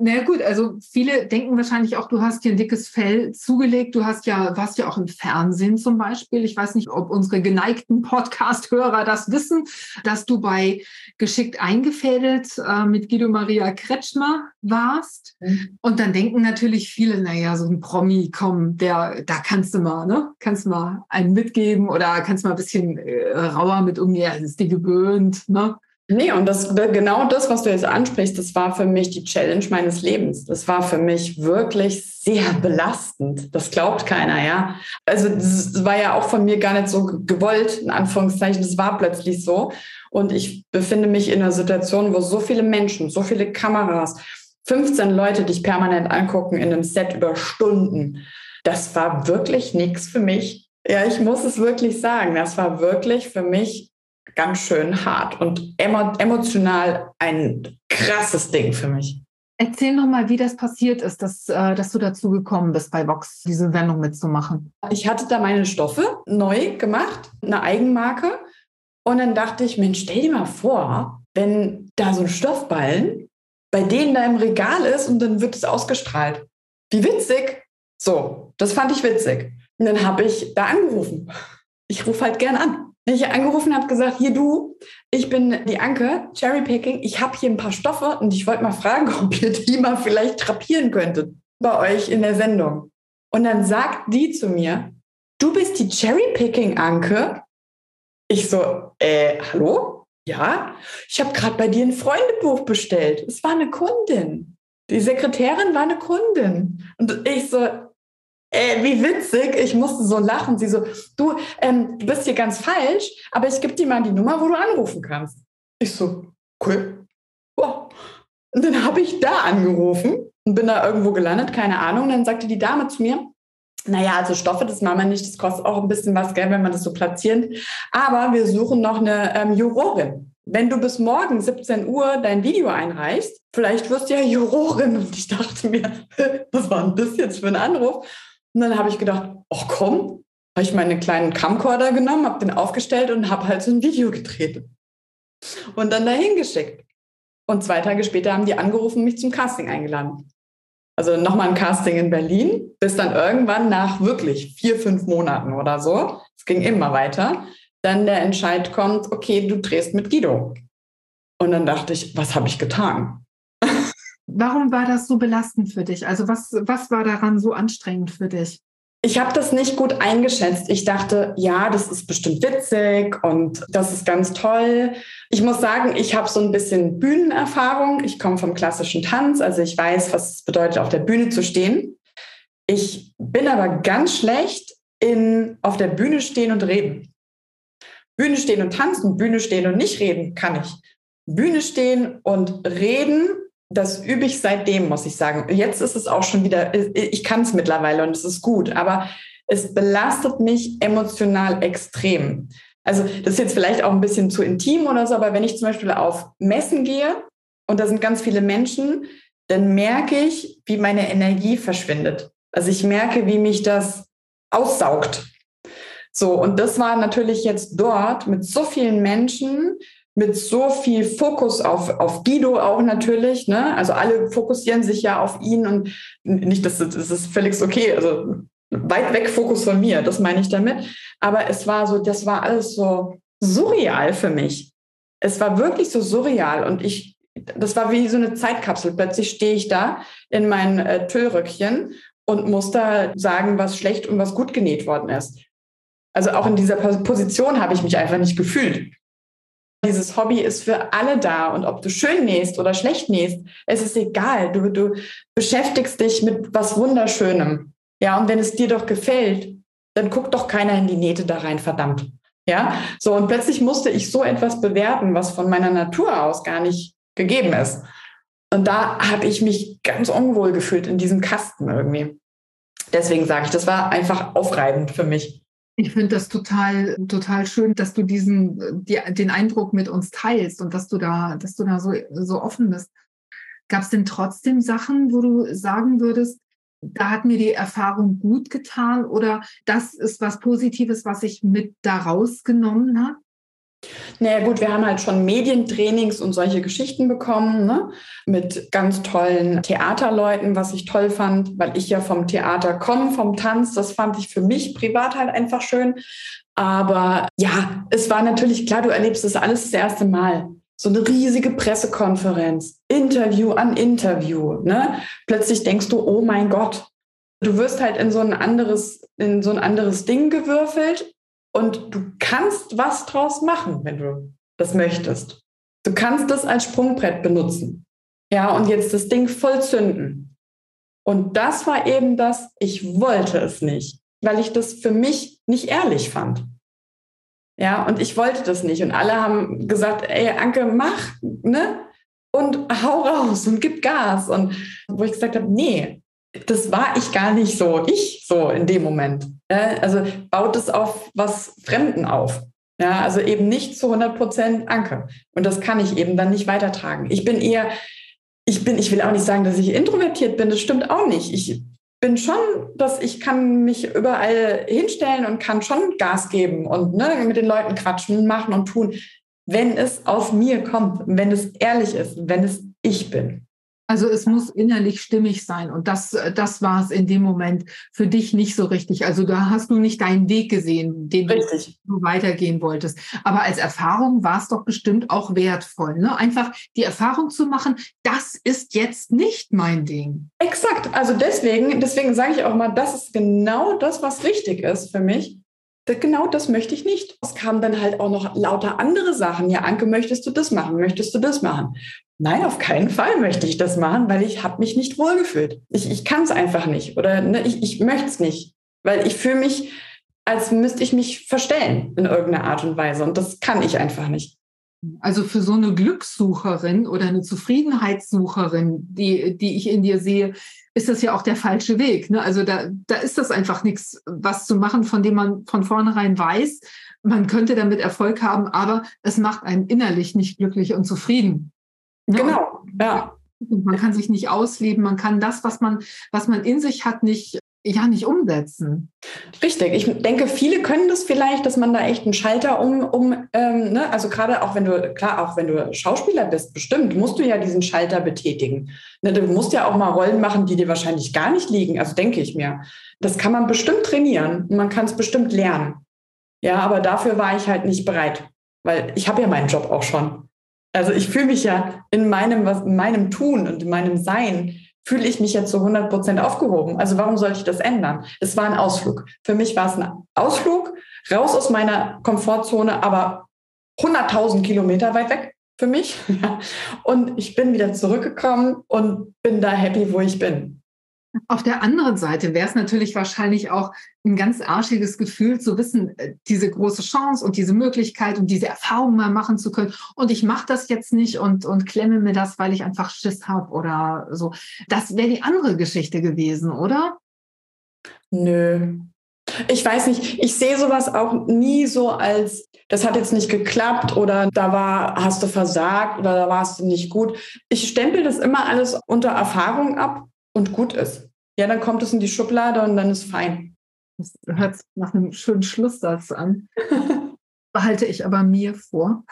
Na naja, gut, also viele denken wahrscheinlich auch, du hast dir ein dickes Fell zugelegt. Du hast ja, warst ja auch im Fernsehen zum Beispiel. Ich weiß nicht, ob unsere geneigten Podcast-Hörer das wissen, dass du bei Geschickt eingefädelt äh, mit Guido Maria Kretschmer warst. Mhm. Und dann denken natürlich viele, naja, so ein Promi, komm, der, da kannst du mal, ne? Kannst du mal einen mitgeben oder kannst mal ein bisschen äh, rauer mit umgehen, das ist die gewöhnt, ne? Nee, und das, genau das, was du jetzt ansprichst, das war für mich die Challenge meines Lebens. Das war für mich wirklich sehr belastend. Das glaubt keiner, ja. Also das war ja auch von mir gar nicht so gewollt, in Anführungszeichen. Das war plötzlich so. Und ich befinde mich in einer Situation, wo so viele Menschen, so viele Kameras, 15 Leute dich permanent angucken in einem Set über Stunden. Das war wirklich nichts für mich. Ja, ich muss es wirklich sagen. Das war wirklich für mich ganz schön hart und emotional ein krasses Ding für mich. Erzähl noch mal, wie das passiert ist, dass, äh, dass du dazu gekommen bist, bei Vox diese Sendung mitzumachen. Ich hatte da meine Stoffe neu gemacht, eine Eigenmarke. Und dann dachte ich, Mensch, stell dir mal vor, wenn da so ein Stoffballen bei denen da im Regal ist und dann wird es ausgestrahlt. Wie witzig. So, das fand ich witzig. Und dann habe ich da angerufen. Ich rufe halt gern an ich angerufen habe, gesagt, hier du, ich bin die Anke, Cherrypicking, ich habe hier ein paar Stoffe und ich wollte mal fragen, ob ihr die mal vielleicht trapieren könntet bei euch in der Sendung. Und dann sagt die zu mir, du bist die Cherrypicking Anke? Ich so, äh, hallo? Ja, ich habe gerade bei dir ein Freundebuch bestellt. Es war eine Kundin. Die Sekretärin war eine Kundin. Und ich so, äh, wie witzig, ich musste so lachen. Sie so, du, ähm, bist hier ganz falsch, aber ich gebe dir mal die Nummer, wo du anrufen kannst. Ich so, cool. Wow. Und dann habe ich da angerufen und bin da irgendwo gelandet, keine Ahnung. Und dann sagte die Dame zu mir, naja, also Stoffe, das machen wir nicht, das kostet auch ein bisschen was, gell, wenn man das so platziert. Aber wir suchen noch eine ähm, Jurorin. wenn du bis morgen 17 Uhr dein Video einreichst, vielleicht wirst du ja Jurorin. Und ich dachte mir, was war denn das jetzt für ein Anruf? Und dann habe ich gedacht, ach komm, habe ich meinen kleinen Camcorder genommen, habe den aufgestellt und habe halt so ein Video gedreht. Und dann dahin geschickt. Und zwei Tage später haben die angerufen, mich zum Casting eingeladen. Also nochmal ein Casting in Berlin, bis dann irgendwann nach wirklich vier, fünf Monaten oder so, es ging immer weiter, dann der Entscheid kommt, okay, du drehst mit Guido. Und dann dachte ich, was habe ich getan? Warum war das so belastend für dich? Also was, was war daran so anstrengend für dich? Ich habe das nicht gut eingeschätzt. Ich dachte, ja, das ist bestimmt witzig und das ist ganz toll. Ich muss sagen, ich habe so ein bisschen Bühnenerfahrung. Ich komme vom klassischen Tanz, also ich weiß, was es bedeutet, auf der Bühne zu stehen. Ich bin aber ganz schlecht in auf der Bühne stehen und reden. Bühne stehen und tanzen, Bühne stehen und nicht reden kann ich. Bühne stehen und reden das übe ich seitdem, muss ich sagen. Jetzt ist es auch schon wieder, ich kann es mittlerweile und es ist gut, aber es belastet mich emotional extrem. Also das ist jetzt vielleicht auch ein bisschen zu intim oder so, aber wenn ich zum Beispiel auf Messen gehe und da sind ganz viele Menschen, dann merke ich, wie meine Energie verschwindet. Also ich merke, wie mich das aussaugt. So, und das war natürlich jetzt dort mit so vielen Menschen, mit so viel Fokus auf, auf Guido auch natürlich. Ne? Also alle fokussieren sich ja auf ihn und nicht, dass das, ist völlig okay. Also weit weg Fokus von mir, das meine ich damit. Aber es war so, das war alles so surreal für mich. Es war wirklich so surreal und ich, das war wie so eine Zeitkapsel. Plötzlich stehe ich da in mein äh, Tüllröckchen und muss da sagen, was schlecht und was gut genäht worden ist. Also auch in dieser Position habe ich mich einfach nicht gefühlt. Dieses Hobby ist für alle da und ob du schön nähst oder schlecht nähst, es ist egal. Du, du beschäftigst dich mit was Wunderschönem. Ja, und wenn es dir doch gefällt, dann guckt doch keiner in die Nähte da rein, verdammt. Ja, so und plötzlich musste ich so etwas bewerten, was von meiner Natur aus gar nicht gegeben ist. Und da habe ich mich ganz unwohl gefühlt in diesem Kasten irgendwie. Deswegen sage ich, das war einfach aufreibend für mich. Ich finde das total, total schön, dass du diesen, die, den Eindruck mit uns teilst und dass du da, dass du da so, so offen bist. Gab es denn trotzdem Sachen, wo du sagen würdest, da hat mir die Erfahrung gut getan oder das ist was Positives, was ich mit da rausgenommen habe? Naja gut, wir haben halt schon Medientrainings und solche Geschichten bekommen, ne? mit ganz tollen Theaterleuten, was ich toll fand, weil ich ja vom Theater komme, vom Tanz. Das fand ich für mich privat halt einfach schön. Aber ja, es war natürlich klar, du erlebst das alles das erste Mal. So eine riesige Pressekonferenz, Interview an Interview. Ne? Plötzlich denkst du, oh mein Gott, du wirst halt in so ein anderes, in so ein anderes Ding gewürfelt und du kannst was draus machen, wenn du das möchtest. Du kannst das als Sprungbrett benutzen. Ja, und jetzt das Ding voll zünden. Und das war eben das, ich wollte es nicht, weil ich das für mich nicht ehrlich fand. Ja, und ich wollte das nicht. Und alle haben gesagt, ey, Anke, mach, ne? Und hau raus und gib Gas. Und wo ich gesagt habe, nee, das war ich gar nicht so, ich so in dem Moment. Also baut es auf was Fremden auf. Ja, also eben nicht zu 100 Prozent Anke. Und das kann ich eben dann nicht weitertragen. Ich bin eher, ich bin, ich will auch nicht sagen, dass ich introvertiert bin. Das stimmt auch nicht. Ich bin schon, dass ich kann mich überall hinstellen und kann schon Gas geben und ne, mit den Leuten quatschen, machen und tun, wenn es aus mir kommt, wenn es ehrlich ist, wenn es ich bin. Also es muss innerlich stimmig sein. Und das, das war es in dem Moment für dich nicht so richtig. Also da hast du nicht deinen Weg gesehen, den richtig. du weitergehen wolltest. Aber als Erfahrung war es doch bestimmt auch wertvoll. Ne? Einfach die Erfahrung zu machen, das ist jetzt nicht mein Ding. Exakt. Also deswegen, deswegen sage ich auch mal, das ist genau das, was richtig ist für mich. Genau das möchte ich nicht. Es kamen dann halt auch noch lauter andere Sachen. Ja, Anke, möchtest du das machen? Möchtest du das machen? Nein, auf keinen Fall möchte ich das machen, weil ich habe mich nicht wohlgefühlt. Ich, ich kann es einfach nicht oder ne, ich, ich möchte es nicht, weil ich fühle mich, als müsste ich mich verstellen in irgendeiner Art und Weise und das kann ich einfach nicht. Also für so eine Glückssucherin oder eine Zufriedenheitssucherin, die, die ich in dir sehe, ist das ja auch der falsche Weg. Ne? Also da, da ist das einfach nichts, was zu machen, von dem man von vornherein weiß, man könnte damit Erfolg haben, aber es macht einen innerlich nicht glücklich und zufrieden. Ne? Genau, ja. Man kann sich nicht ausleben, man kann das, was man, was man in sich hat, nicht ja nicht umsetzen. Richtig. Ich denke, viele können das vielleicht, dass man da echt einen Schalter um, um ähm, ne? also gerade auch wenn du, klar, auch wenn du Schauspieler bist, bestimmt, musst du ja diesen Schalter betätigen. Ne? Du musst ja auch mal Rollen machen, die dir wahrscheinlich gar nicht liegen, also denke ich mir. Das kann man bestimmt trainieren und man kann es bestimmt lernen. Ja, aber dafür war ich halt nicht bereit, weil ich habe ja meinen Job auch schon. Also ich fühle mich ja in meinem, was, in meinem Tun und in meinem Sein fühle ich mich jetzt zu 100 Prozent aufgehoben. Also warum sollte ich das ändern? Es war ein Ausflug. Für mich war es ein Ausflug, raus aus meiner Komfortzone, aber 100.000 Kilometer weit weg für mich. Und ich bin wieder zurückgekommen und bin da happy, wo ich bin. Auf der anderen Seite wäre es natürlich wahrscheinlich auch ein ganz arschiges Gefühl zu wissen, äh, diese große Chance und diese Möglichkeit und diese Erfahrung mal machen zu können. Und ich mache das jetzt nicht und, und klemme mir das, weil ich einfach Schiss habe oder so. Das wäre die andere Geschichte gewesen, oder? Nö. Ich weiß nicht, ich sehe sowas auch nie so als, das hat jetzt nicht geklappt oder da war, hast du versagt oder da warst du nicht gut. Ich stempel das immer alles unter Erfahrung ab und gut ist. Ja, dann kommt es in die Schublade und dann ist fein. Das hört sich nach einem schönen Schlusssatz an. Behalte ich aber mir vor.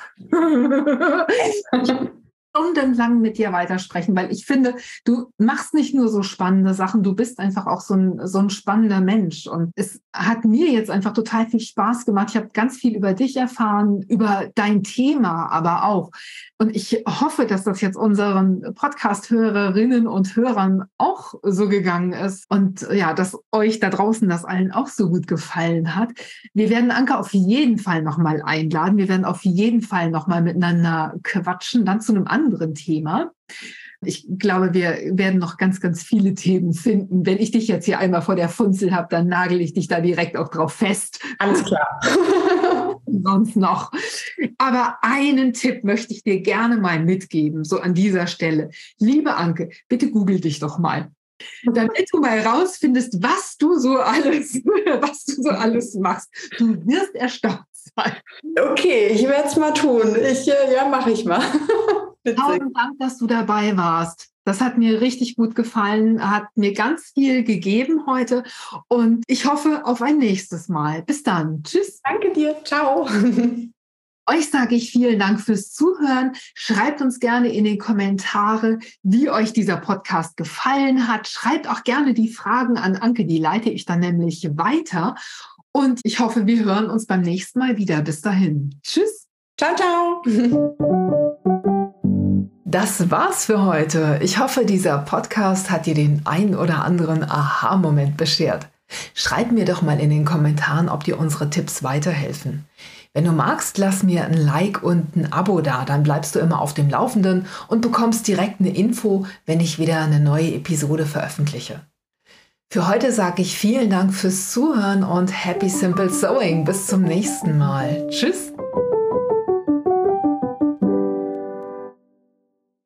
stundenlang mit dir weitersprechen, weil ich finde, du machst nicht nur so spannende Sachen, du bist einfach auch so ein, so ein spannender Mensch. Und es hat mir jetzt einfach total viel Spaß gemacht. Ich habe ganz viel über dich erfahren, über dein Thema aber auch. Und ich hoffe, dass das jetzt unseren Podcast-Hörerinnen und Hörern auch so gegangen ist und ja, dass euch da draußen das allen auch so gut gefallen hat. Wir werden Anke auf jeden Fall nochmal einladen. Wir werden auf jeden Fall nochmal miteinander quatschen, dann zu einem anderen Thema. Ich glaube, wir werden noch ganz, ganz viele Themen finden. Wenn ich dich jetzt hier einmal vor der Funzel habe, dann nagel ich dich da direkt auch drauf fest. Alles klar. Sonst noch. Aber einen Tipp möchte ich dir gerne mal mitgeben, so an dieser Stelle. Liebe Anke, bitte google dich doch mal. Damit du mal rausfindest, was du so alles, was du so alles machst. Du wirst erstaunt sein. Okay, ich werde es mal tun. Ich, äh, ja, mache ich mal. Tausend Dank, dass du dabei warst. Das hat mir richtig gut gefallen, hat mir ganz viel gegeben heute und ich hoffe auf ein nächstes Mal. Bis dann. Tschüss. Danke dir. Ciao. Euch sage ich vielen Dank fürs Zuhören. Schreibt uns gerne in den Kommentare, wie euch dieser Podcast gefallen hat. Schreibt auch gerne die Fragen an Anke, die leite ich dann nämlich weiter. Und ich hoffe, wir hören uns beim nächsten Mal wieder. Bis dahin. Tschüss. Ciao, ciao. Das war's für heute. Ich hoffe, dieser Podcast hat dir den ein oder anderen Aha-Moment beschert. Schreib mir doch mal in den Kommentaren, ob dir unsere Tipps weiterhelfen. Wenn du magst, lass mir ein Like und ein Abo da, dann bleibst du immer auf dem Laufenden und bekommst direkt eine Info, wenn ich wieder eine neue Episode veröffentliche. Für heute sage ich vielen Dank fürs Zuhören und Happy Simple Sewing. Bis zum nächsten Mal. Tschüss.